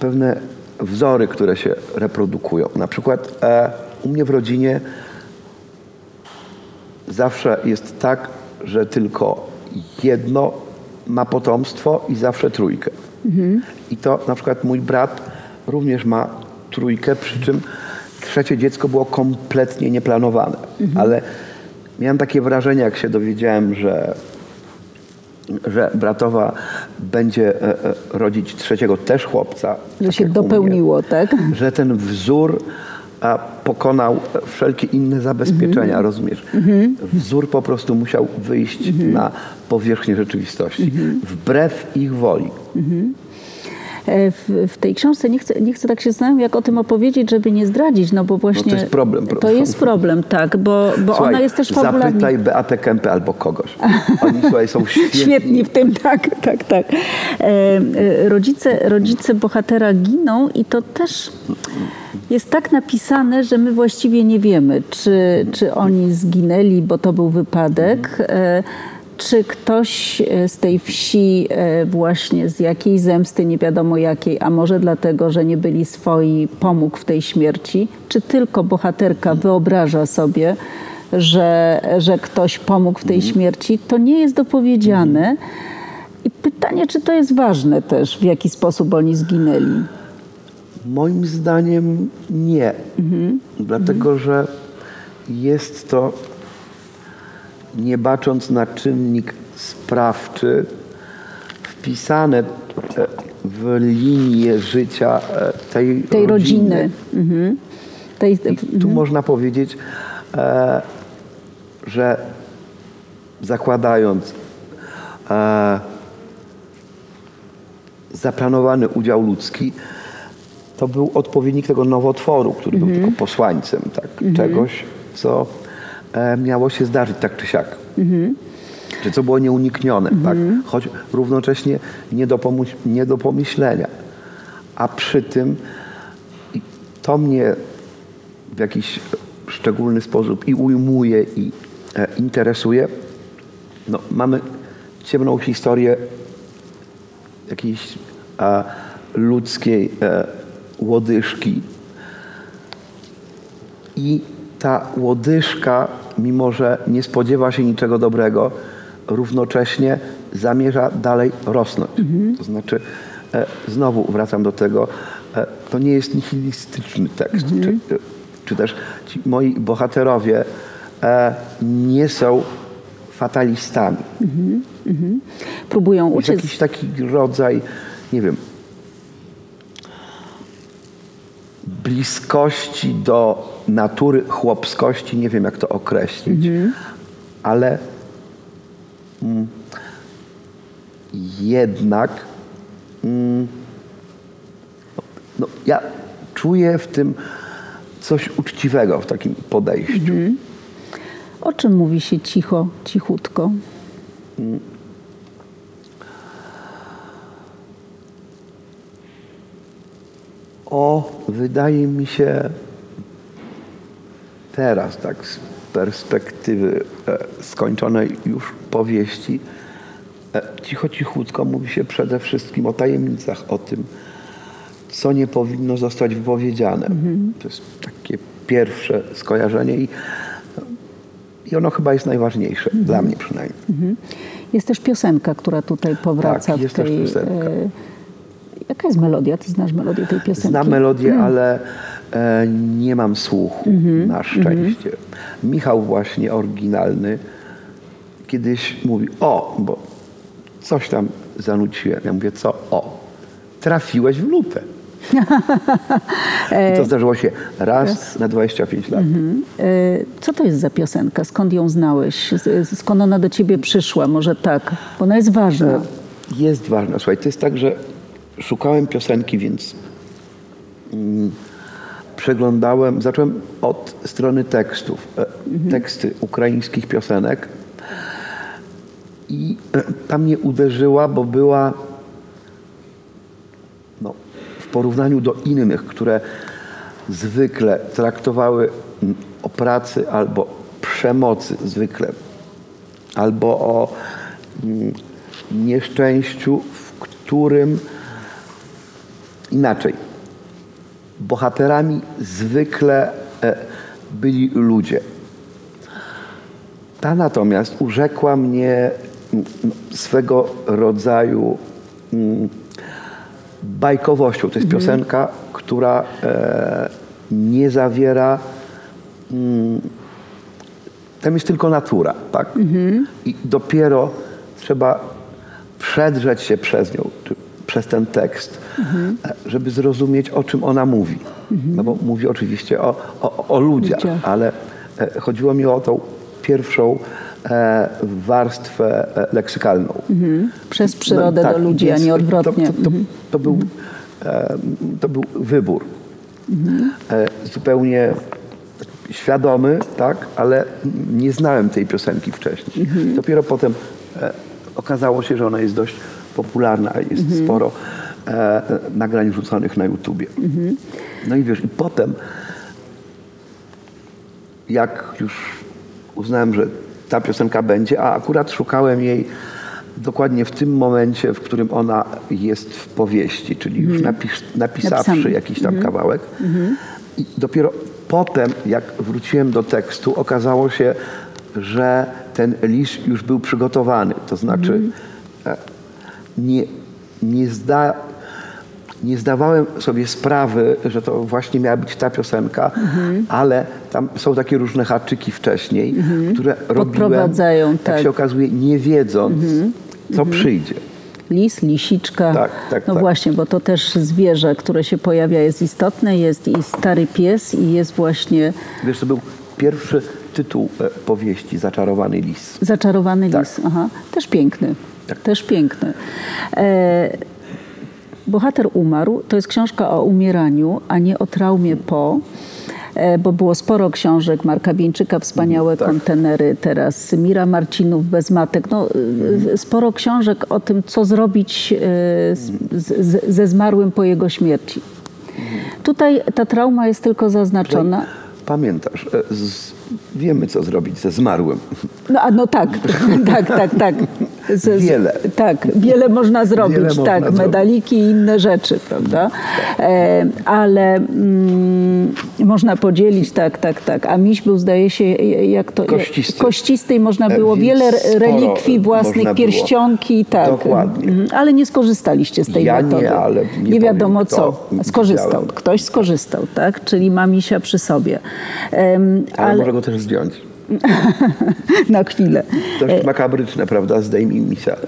pewne wzory, które się reprodukują. Na przykład u mnie w rodzinie zawsze jest tak, że tylko jedno ma potomstwo i zawsze trójkę. I to na przykład mój brat również ma trójkę, przy czym trzecie dziecko było kompletnie nieplanowane. Ale miałem takie wrażenie, jak się dowiedziałem, że, że bratowa będzie e, e, rodzić trzeciego też chłopca. Że tak się u mnie, dopełniło, tak? że ten wzór a, pokonał wszelkie inne zabezpieczenia, rozumiesz? Wzór po prostu musiał wyjść na powierzchnię rzeczywistości, wbrew ich woli. E, W, w tej książce nie chcę, nie chcę tak się zastanawiać, jak o tym opowiedzieć, żeby nie zdradzić, no bo właśnie... jest problem, To jest problem, tak, bo, bo Słuchaj, ona jest też fabularnie... zapytaj Beatę Kempę albo kogoś. Oni słuchaj, są (laughs) świetni. Świetni w tym, tak, tak, tak. E, e, rodzice, rodzice bohatera giną i to też jest tak napisane, że my właściwie nie wiemy, czy, czy oni zginęli, bo to był wypadek, e, czy ktoś e, z tej wsi e, właśnie z jakiejś zemsty, nie wiadomo jakiej, a może dlatego, że nie byli swoi, pomógł w tej śmierci, czy tylko bohaterka wyobraża sobie, że, że ktoś pomógł w tej śmierci, to nie jest dopowiedziane. I pytanie, czy to jest ważne też, w jaki sposób oni zginęli. Moim zdaniem nie. Dlatego, że jest to, nie bacząc na czynnik sprawczy, wpisane e, w linię życia e, tej, Tej rodziny. Mhm. Tej, tu można powiedzieć, e, że zakładając e, zaplanowany udział ludzki, to był odpowiednik tego nowotworu, który był tylko posłańcem tak, czegoś, co miało się zdarzyć tak czy siak. Czy co było nieuniknione, tak? choć równocześnie nie do, nie do pomyślenia. A przy tym to mnie w jakiś szczególny sposób i ujmuje, i e, interesuje. No, mamy ciemną historię jakiejś e, ludzkiej e, łodyżki. I ta łodyżka, mimo że nie spodziewa się niczego dobrego, równocześnie zamierza dalej rosnąć. To znaczy, e, znowu wracam do tego, e, to nie jest nihilistyczny tekst. Czy, czy też ci moi bohaterowie e, nie są fatalistami. próbują Jest uciec. jakiś taki rodzaj, nie wiem, bliskości do natury, chłopskości, nie wiem jak to określić, ale mm, jednak mm, no, ja czuję w tym coś uczciwego w takim podejściu. O czym mówi się cicho, cichutko? O, wydaje mi się teraz, tak z perspektywy e, skończonej już powieści, e, cicho, cichutko mówi się przede wszystkim o tajemnicach, o tym, co nie powinno zostać wypowiedziane. To jest takie pierwsze skojarzenie i, i ono chyba jest najważniejsze, dla mnie przynajmniej. Jest też piosenka, która tutaj powraca Tak, jest w tej. też piosenka. e, Jaka jest melodia? Ty znasz melodię tej piosenki? Znam melodię, ale e, nie mam słuchu, na szczęście. Michał właśnie oryginalny kiedyś mówi, o, bo coś tam zanuciłem. Ja mówię, co? O, trafiłeś w lutę. (laughs) I to zdarzyło się raz na 25 lat. E, Co to jest za piosenka? Skąd ją znałeś? Skąd ona do ciebie przyszła? Może tak, bo ona jest ważna. Jest ważna. Słuchaj, to jest tak, że szukałem piosenki, więc mm, przeglądałem, zacząłem od strony tekstów. E, Teksty ukraińskich piosenek i e, tam mnie uderzyła, bo była no, w porównaniu do innych, które zwykle traktowały o pracy albo przemocy zwykle, albo o nieszczęściu, w którym inaczej. Bohaterami zwykle e, byli ludzie. Ta natomiast urzekła mnie swego rodzaju mm, bajkowością. To jest piosenka, która e, nie zawiera. Mm, tam jest tylko natura, tak? I dopiero trzeba przedrzeć się przez nią, przez ten tekst, e, żeby zrozumieć, o czym ona mówi. No bo mówi oczywiście o, o, o ludziach, Ludziach. ale e, chodziło mi o tą pierwszą e, warstwę leksykalną. Przez przyrodę No, do ludzi, a nie odwrotnie. Mhm. To, to, to, to, był, to był wybór. Mhm. Zupełnie świadomy, tak, ale nie znałem tej piosenki wcześniej. Mhm. Dopiero potem okazało się, że ona jest dość popularna, jest Mhm. sporo e, nagrań wrzuconych na YouTubie. Mhm. No i wiesz, i potem jak już uznałem, że ta piosenka będzie, a akurat szukałem jej dokładnie w tym momencie, w którym ona jest w powieści, czyli już napis, napisawszy Napisany. jakiś tam kawałek. I dopiero potem, jak wróciłem do tekstu, okazało się, że ten list już był przygotowany. To znaczy e, nie, nie, zda, nie zdawałem sobie sprawy, że to właśnie miała być ta piosenka, ale tam są takie różne haczyki wcześniej, które robiłem, Podprowadzają, jak tak. się okazuje, nie wiedząc, co przyjdzie. Lis, lisiczka. Tak, tak, no tak. właśnie, bo to też zwierzę, które się pojawia jest istotne. Jest i stary pies i jest właśnie Wiesz, to był pierwszy tytuł e, powieści, Zaczarowany lis. zaczarowany Tak. lis. Aha, też piękny. Tak. Też piękny. E, Bohater umarł. To jest książka o umieraniu, a nie o traumie po. e, Bo było sporo książek Marka Bieńczyka, wspaniałe Tak. kontenery, teraz Mira Marcinów, Bez matek. No, y, sporo książek o tym, co zrobić e, z, z, ze zmarłym po jego śmierci. Tutaj ta trauma jest tylko zaznaczona. Pamiętasz, e, z, wiemy co zrobić ze zmarłym. No, a no tak, (laughs) tak, tak, tak. Z, z- Wiele. Tak, wiele można zrobić, Wiele można tak, zrobić. medaliki i inne rzeczy, prawda? E, ale mm, można podzielić, tak, tak, tak. A miś był, zdaje się, jak to... Kościsty. Kościsty i można E, było więc wiele relikwii własnych, można było. pierścionki, tak. Dokładnie. Mhm. Ale nie skorzystaliście z tej Ja nie, metody. ale nie nie wiadomo powiem, co. Skorzystał. Widziałem. Ktoś skorzystał, tak? Czyli ma misia przy sobie. Em, Ale, może go też zdjąć. (laughs) na chwilę. Dość makabryczne, prawda? Zdejmij misia. (laughs)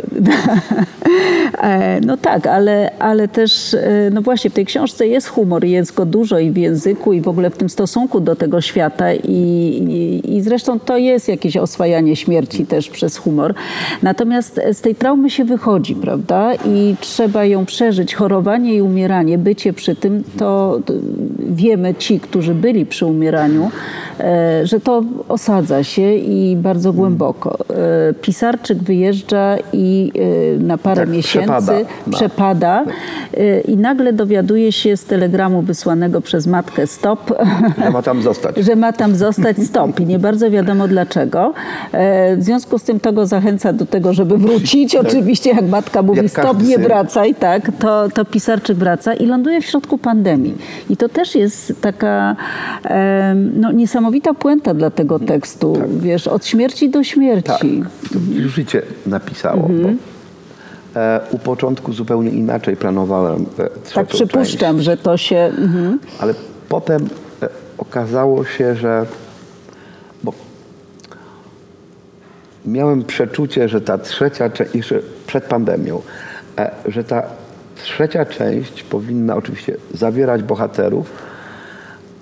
E, No tak, ale, ale też, e, no właśnie, w tej książce jest humor, jest go dużo i w języku, i w ogóle w tym stosunku do tego świata, i, i, i zresztą to jest jakieś oswajanie śmierci też przez humor. Natomiast z tej traumy się wychodzi, prawda? I trzeba ją przeżyć. Chorowanie i umieranie, bycie przy tym, to to wiemy ci, którzy byli przy umieraniu, e, że to osadza się i bardzo głęboko. E, Pisarczyk wyjeżdża i e, na parę Tak, miesięcy przepada. No. przepada y, i nagle dowiaduje się z telegramu wysłanego przez matkę stop, (laughs) Że ma tam zostać. że ma tam zostać stop i nie bardzo wiadomo dlaczego. E, W związku z tym to go zachęca do tego, żeby wrócić. Oczywiście jak matka mówi Tak. Jak stop, nie wracaj, tak, to, to pisarczyk wraca i ląduje w środku pandemii. I to też jest taka no, niesamowita puenta dla tego tekstu. Wiesz, od śmierci do śmierci. Tak. To życie napisało. Mhm. E, u początku zupełnie inaczej planowałem e, Tak przypuszczam, że to się... Mhm. Część, ale potem e, okazało się, że bo miałem przeczucie, że ta trzecia część, jeszcze przed pandemią, e, że ta trzecia część powinna oczywiście zawierać bohaterów,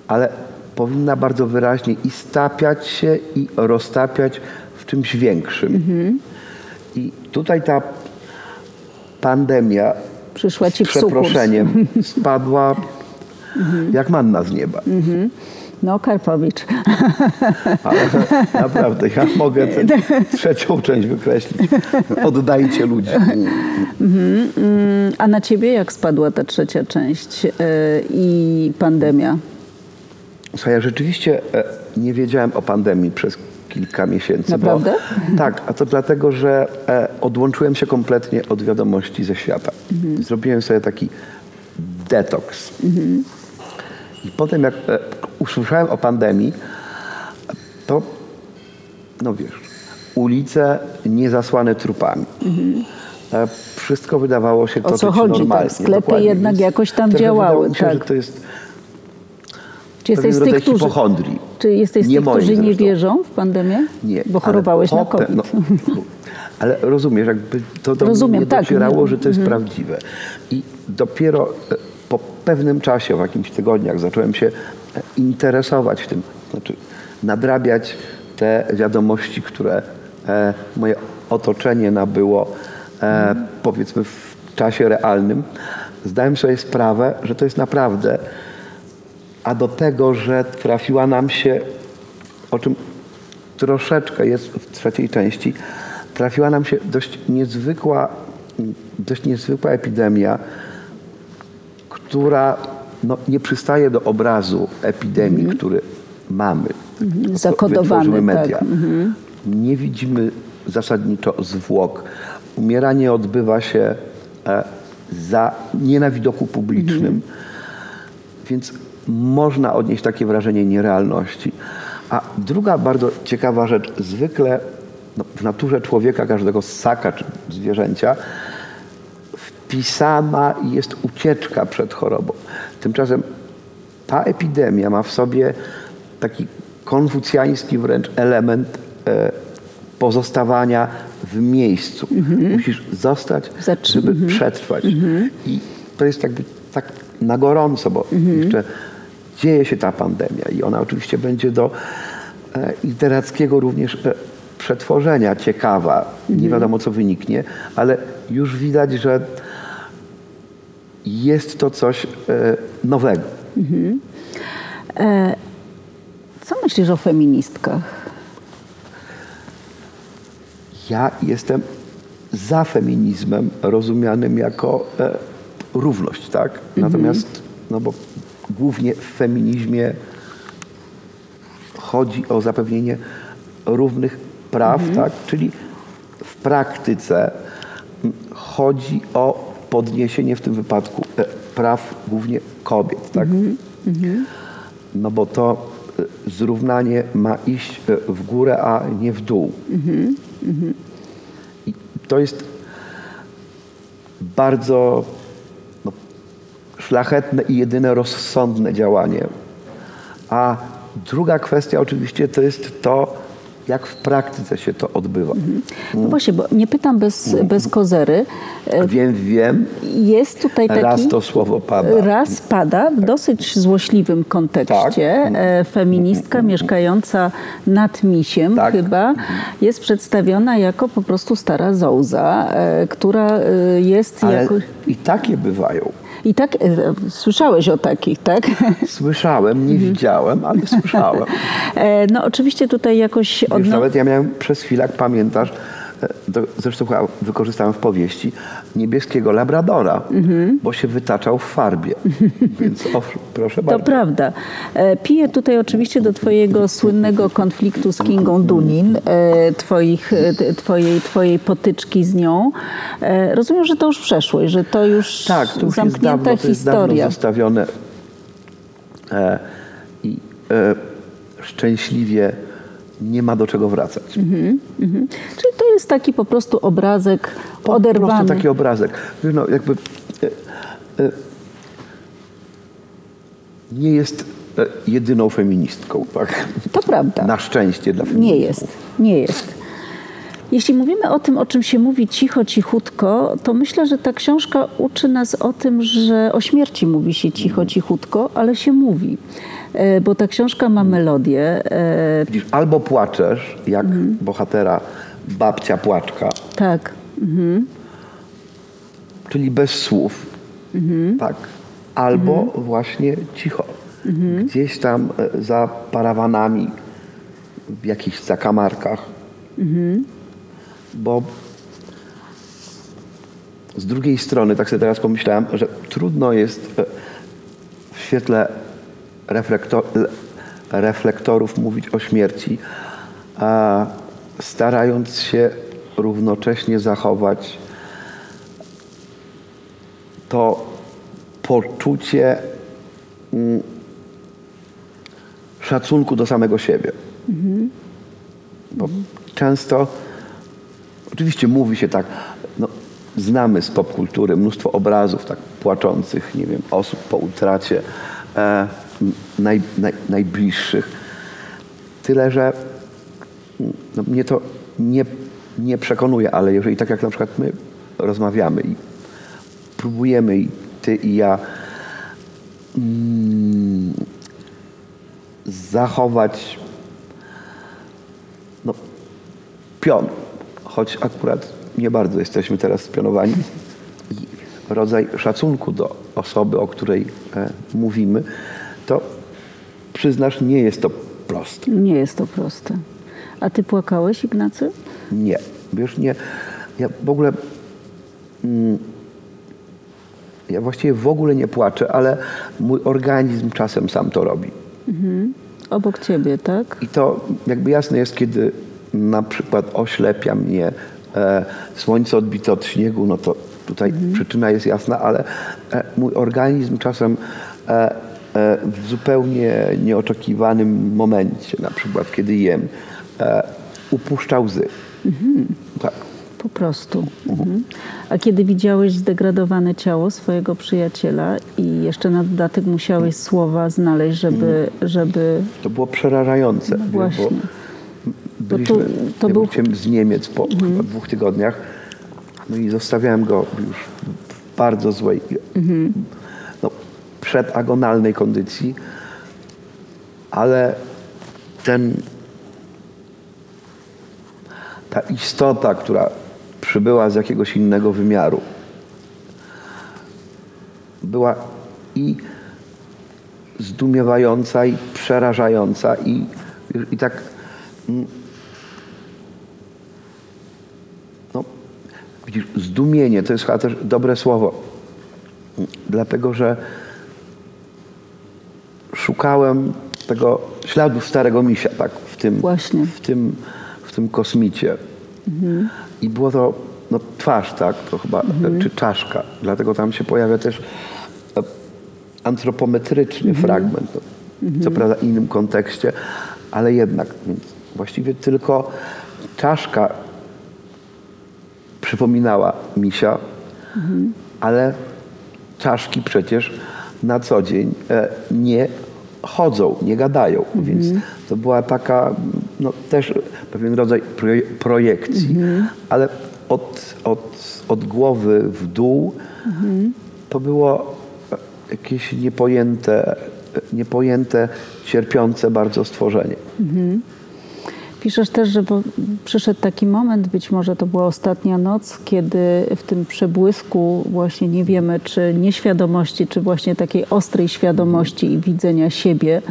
ale powinna bardzo wyraźnie i stapiać się, i roztapiać w czymś większym. I tutaj ta pandemia Przyszła ci z przeproszeniem (laughs) spadła jak manna z nieba. No, Karpowicz. (laughs) Ale naprawdę, ja mogę tę (laughs) trzecią część wykreślić. Oddajcie ludzi. Mm, A na ciebie jak spadła ta trzecia część e, i pandemia? Słuchaj, ja rzeczywiście e, nie wiedziałem o pandemii przez kilka miesięcy. Naprawdę? Bo, tak, a to dlatego, że e, odłączyłem się kompletnie od wiadomości ze świata. Zrobiłem sobie taki detoks. I potem jak e, usłyszałem o pandemii, to no wiesz, ulice niezasłane trupami. E, Wszystko wydawało się O co toczyć chodzi, tak, normalnie. sklepy dokładnie. jednak jakoś tam trochę działały, się, tak. że to jest Czy jesteś z pewien tych, rodzaj którzy, czy jesteś z Nie tych, którzy nie wierzą w pandemię? Nie. Bo chorowałeś na COVID. No, ale rozumiesz, jakby to do Rozumiem, mnie nie tak. docierało, że to jest prawdziwe. I dopiero e, po pewnym czasie, w jakimś tygodniach, zacząłem się e, interesować tym, znaczy nadrabiać te wiadomości, które e, moje otoczenie nabyło, e, powiedzmy, w czasie realnym. Zdałem sobie sprawę, że to jest naprawdę a do tego, że trafiła nam się, o czym troszeczkę jest w trzeciej części, trafiła nam się dość niezwykła, dość niezwykła epidemia, która no, nie przystaje do obrazu epidemii, który mamy. To Zakodowany, tak. media. Nie widzimy zasadniczo zwłok. Umieranie odbywa się e, za, nie na widoku publicznym. Więc można odnieść takie wrażenie nierealności. A druga bardzo ciekawa rzecz, zwykle no, w naturze człowieka, każdego ssaka czy zwierzęcia, wpisana jest ucieczka przed chorobą. Tymczasem ta epidemia ma w sobie taki konfucjański wręcz element e, pozostawania w miejscu. Musisz zostać, żeby przetrwać. I to jest jakby tak na gorąco, bo jeszcze dzieje się ta pandemia i ona oczywiście będzie do e, literackiego również e, przetworzenia ciekawa. Nie wiadomo, co wyniknie, ale już widać, że jest to coś e, nowego. Co myślisz o feministkach? Ja jestem za feminizmem rozumianym jako e, równość, tak? Natomiast, no bo głównie w feminizmie chodzi o zapewnienie równych praw, tak? Czyli w praktyce chodzi o podniesienie w tym wypadku e, praw głównie kobiet, tak? No bo to e, zrównanie ma iść e, w górę, a nie w dół. I to jest bardzo szlachetne i jedyne rozsądne działanie. A druga kwestia oczywiście to jest to, jak w praktyce się to odbywa. No właśnie, bo nie pytam bez, bez kozery. E, Wiem, wiem, Jest tutaj taki... raz to słowo pada. Raz pada w dosyć złośliwym kontekście. Tak. E, Feministka mieszkająca nad Misiem Tak. chyba jest przedstawiona jako po prostu stara zołza, e, która jest Ale jako... i takie bywają. I tak, e, słyszałeś o takich, tak? Słyszałem, nie widziałem, ale (laughs) słyszałem. E, No oczywiście tutaj jakoś... Wiesz, odno- nawet ja miałem przez chwilę, jak pamiętasz, to zresztą chyba wykorzystałem w powieści, niebieskiego labradora, bo się wytaczał w farbie. (laughs) Więc owszem, proszę To bardzo. prawda. E, Piję tutaj oczywiście do twojego słynnego konfliktu z Kingą Dunin, e, twoich, e, twojej, twojej potyczki z nią. E, Rozumiem, że to już przeszłość, że to już Tak, to już jest zamknięta dawno, to jest dawno historia. zostawione e, i e, szczęśliwie nie ma do czego wracać. Mhm. Czyli to jest taki po prostu obrazek Po oderwany. prostu taki obrazek. No, jakby e, e, nie jest e, jedyną feministką, tak? To prawda. Na szczęście dla feministów. Nie jest, nie jest. Jeśli mówimy o tym, o czym się mówi cicho, cichutko, to myślę, że ta książka uczy nas o tym, że o śmierci mówi się cicho, cichutko, ale się mówi. E, Bo ta książka ma melodię. e, Widzisz, albo płaczesz, jak Mhm. bohatera babcia płaczka, Tak, czyli bez słów, Mhm. tak, albo właśnie cicho. Mhm. Gdzieś tam e, za parawanami, w jakichś zakamarkach. Mhm. Bo z drugiej strony, tak sobie teraz pomyślałem, że trudno jest w świetle reflektor, le- reflektorów mówić o śmierci, a starając się równocześnie zachować to poczucie mm, szacunku do samego siebie. Bo często, oczywiście mówi się tak, no, znamy z popkultury mnóstwo obrazów tak płaczących, nie wiem, osób po utracie e, naj, naj, najbliższych. Tyle, że no, mnie to nie, nie przekonuje, ale jeżeli tak jak na przykład my rozmawiamy i próbujemy i ty i ja mm, zachować no, pion, choć akurat nie bardzo jesteśmy teraz spionowani i rodzaj szacunku do osoby, o której e, mówimy, to przyznasz, nie jest to proste. nie jest to proste. A ty płakałeś, Ignacy? Nie, wiesz, nie. Ja w ogóle. Mm, ja właściwie w ogóle nie płaczę, ale mój organizm czasem sam to robi. Obok ciebie, tak? I to jakby jasne jest, kiedy na przykład oślepia mnie e, słońce odbite od śniegu, no to tutaj przyczyna jest jasna, ale e, mój organizm czasem e, w zupełnie nieoczekiwanym momencie, na przykład kiedy jem, e, upuszcza łzy. Tak. Po prostu. Mhm. A kiedy widziałeś zdegradowane ciało swojego przyjaciela i jeszcze na dodatek musiałeś słowa znaleźć, żeby, żeby To było przerażające. wiesz, właśnie. Bo byliśmy, to- to był- z Niemiec po chyba dwóch tygodniach. No i zostawiałem go już w bardzo złej, no, przedagonalnej kondycji. Ale ten, ta istota, która przybyła z jakiegoś innego wymiaru, była i zdumiewająca i przerażająca i, i tak mm, no, widzisz, zdumienie to jest chyba też dobre słowo, dlatego że szukałem tego śladu starego misia tak, w, tym, Właśnie. w, tym, w tym kosmicie. I było to no, twarz, tak, to chyba, czy czaszka. Dlatego tam się pojawia też e, antropometryczny fragment. No, Co prawda w innym kontekście, ale jednak. Więc właściwie tylko czaszka przypominała misia, ale czaszki przecież na co dzień e, nie chodzą, nie gadają. Więc to była taka no, też pewien rodzaj proje- projekcji, ale od, od, od głowy w dół to było e, jakieś niepojęte, niepojęte, cierpiące bardzo stworzenie. Piszesz też, że przyszedł taki moment, być może to była ostatnia noc, kiedy w tym przebłysku właśnie nie wiemy, czy nieświadomości, czy właśnie takiej ostrej świadomości i widzenia siebie,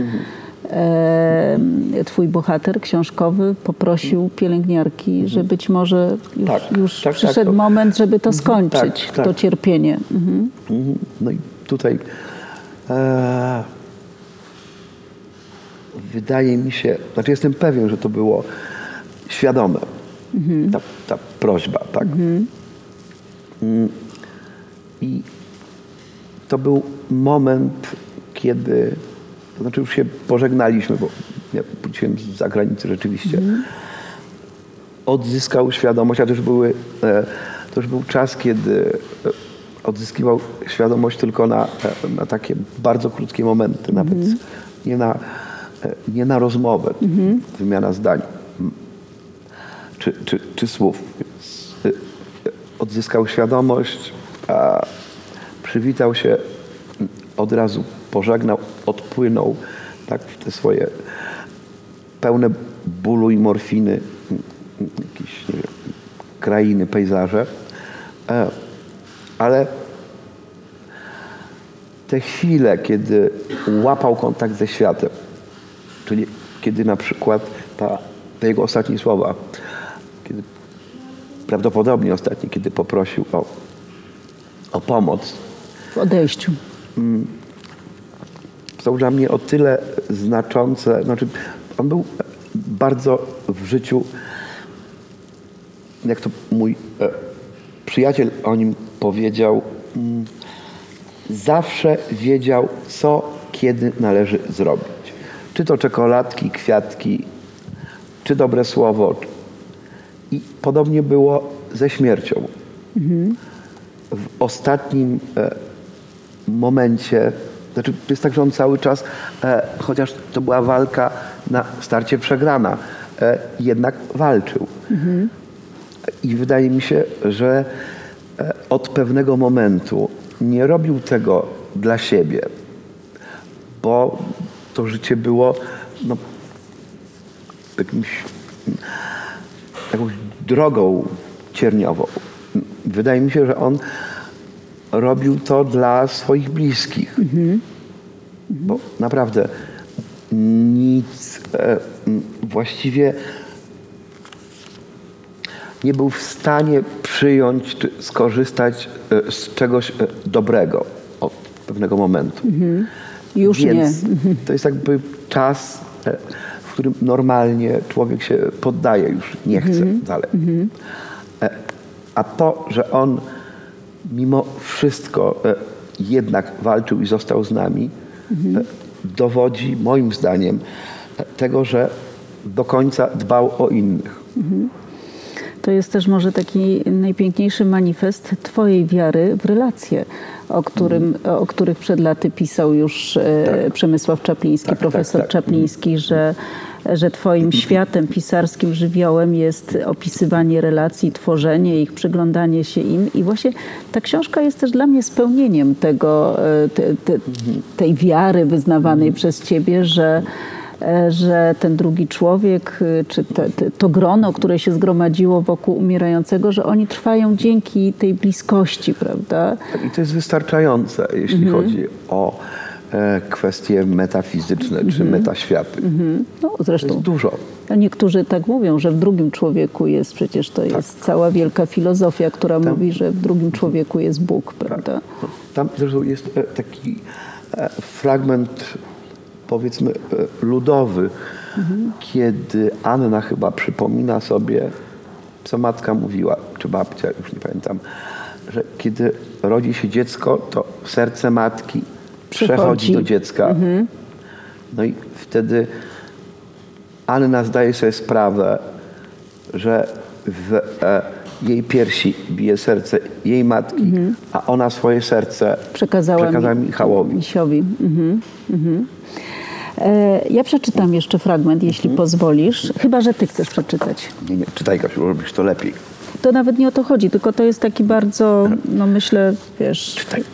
e, twój bohater książkowy poprosił pielęgniarki, że być może już, Tak, już tak, tak, przyszedł to- moment, żeby to skończyć, tak, tak. to cierpienie. Mhm. Mhm. No i tutaj e, wydaje mi się, znaczy jestem pewien, że to było świadome, ta, ta prośba, tak? Mm. I to był moment, kiedy, to znaczy już się pożegnaliśmy, bo ja wróciłem z zagranicy rzeczywiście, odzyskał świadomość, a to już, były, e, to już był czas, kiedy e, odzyskiwał świadomość tylko na, e, na takie bardzo krótkie momenty, nawet. Nie, na, nie na rozmowę, wymiana zdań czy, czy, czy słów. Więc, odzyskał świadomość, a przywitał się, od razu pożegnał, odpłynął tak, w te swoje pełne bólu i morfiny jakieś nie wiem, krainy, pejzaże. E, Ale te chwile, kiedy łapał kontakt ze światem, czyli kiedy na przykład ta, te jego ostatnie słowa, kiedy prawdopodobnie ostatnie, kiedy poprosił o, o pomoc, W odejściu. są dla mnie o tyle znaczące. Znaczy, on był bardzo w życiu, jak to mój e, przyjaciel o nim powiedział, mm, zawsze wiedział, co kiedy należy zrobić. Czy to czekoladki, kwiatki, czy dobre słowo. I podobnie było ze śmiercią. W ostatnim e, momencie, znaczy to jest tak, że on cały czas, e, chociaż to była walka na starcie przegrana, e, jednak walczył. I wydaje mi się, że e, od pewnego momentu nie robił tego dla siebie, bo to życie było no, jakimś, jakąś drogą cierniową. Wydaje mi się, że on robił to dla swoich bliskich. Bo naprawdę nic e, właściwie nie był w stanie przyjąć czy skorzystać e, z czegoś e, dobrego od pewnego momentu. Już Więc nie. to jest jakby czas, e, w którym normalnie człowiek się poddaje, już nie chce dalej. E, A to, że on mimo wszystko e, jednak walczył i został z nami, e, dowodzi moim zdaniem tego, że do końca dbał o innych. To jest też może taki najpiękniejszy manifest Twojej wiary w relacje, o, którym, o których przed laty pisał już e, Przemysław Czapliński, Tak, profesor tak, tak. Czapliński, że, że Twoim (clears throat) światem, pisarskim żywiołem jest opisywanie relacji, tworzenie ich, przyglądanie się im. I właśnie ta książka jest też dla mnie spełnieniem tego, e, te, te, tej wiary wyznawanej przez Ciebie, że że ten drugi człowiek, y, czy te, te, to grono, które się zgromadziło wokół umierającego, że oni trwają dzięki tej bliskości, prawda? I to jest wystarczające, jeśli chodzi o e, kwestie metafizyczne czy metaświaty. No, To zresztą jest dużo. a niektórzy tak mówią, że w drugim człowieku jest, przecież to jest cała wielka filozofia, która mówi, że w drugim człowieku jest Bóg, prawda? No, Tam zresztą jest e, taki e, fragment, powiedzmy, e, ludowy, kiedy Anna chyba przypomina sobie, co matka mówiła, czy babcia, już nie pamiętam, że kiedy rodzi się dziecko, to serce matki przechodzi, Przychodzi. do dziecka. No i wtedy Anna zdaje sobie sprawę, że w e, jej piersi bije serce jej matki, a ona swoje serce Przekazała, przekazała mi- Michałowi. Misiowi. Mhm, mhm. E, ja przeczytam jeszcze fragment, jeśli pozwolisz, chyba, że ty chcesz przeczytać. Nie, nie, czytaj Kasiu, robisz to lepiej. To nawet nie o to chodzi, tylko to jest taki bardzo, no myślę, wiesz, Czytaj.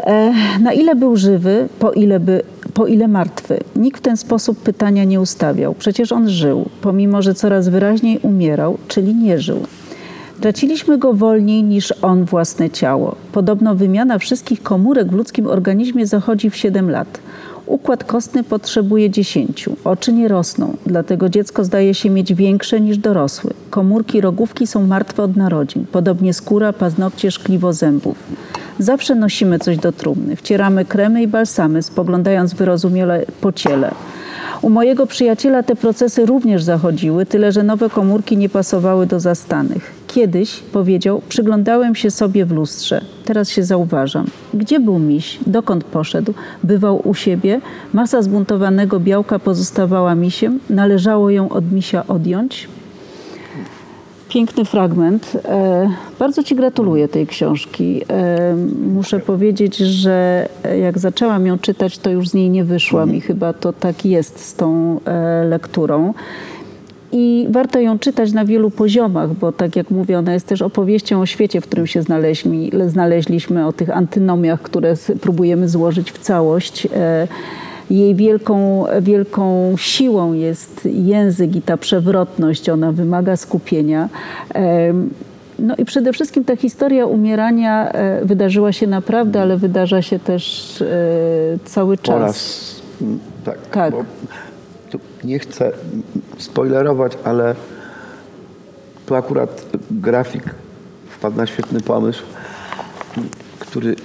E, Na ile był żywy, po ile, by, po ile martwy? Nikt w ten sposób pytania nie ustawiał. Przecież on żył, pomimo że coraz wyraźniej umierał, czyli nie żył. Traciliśmy go wolniej niż on własne ciało. Podobno wymiana wszystkich komórek w ludzkim organizmie zachodzi w 7 lat. Układ kostny potrzebuje 10. Oczy nie rosną, dlatego dziecko zdaje się mieć większe niż dorosły. Komórki rogówki są martwe od narodzin, podobnie skóra, paznokcie, szkliwo zębów. Zawsze nosimy coś do trumny. Wcieramy kremy i balsamy, spoglądając wyrozumiale po ciele. U mojego przyjaciela te procesy również zachodziły, tyle że nowe komórki nie pasowały do zastanych. Kiedyś powiedział: Przyglądałem się sobie w lustrze, teraz się zauważam. Gdzie był miś? Dokąd poszedł? Bywał u siebie? Masa zbuntowanego białka pozostawała misiem? Należało ją od misia odjąć? Piękny fragment. E, Bardzo Ci gratuluję tej książki. E, Muszę powiedzieć, że jak zaczęłam ją czytać, to już z niej nie wyszłam i chyba to tak jest z tą e, lekturą. I warto ją czytać na wielu poziomach, bo tak jak mówię, ona jest też opowieścią o świecie, w którym się znaleźliśmy, znaleźliśmy o tych antynomiach, które próbujemy złożyć w całość. E, Jej wielką, wielką siłą jest język i ta przewrotność, ona wymaga skupienia. Em, No i przede wszystkim ta historia umierania e, wydarzyła się naprawdę, ale wydarza się też e, cały czas. Po raz. mm, Tak. Tak. Bo nie chcę spoilerować, ale tu akurat grafik wpadł na świetny pomysł, który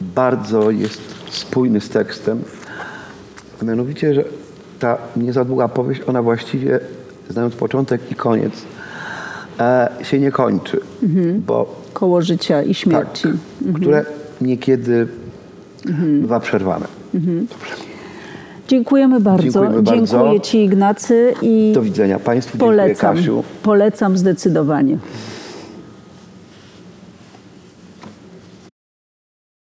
bardzo jest spójny z tekstem. A mianowicie, że ta nie za długa powieść, ona właściwie, znając początek i koniec, e, się nie kończy. Bo Koło życia i śmierci. tak, które niekiedy bywa przerwane. Dziękujemy bardzo. Dziękujemy bardzo. Dziękuję Ci Ignacy i Do widzenia Państwu. Dziękuję polecam. Kasiu. Polecam zdecydowanie.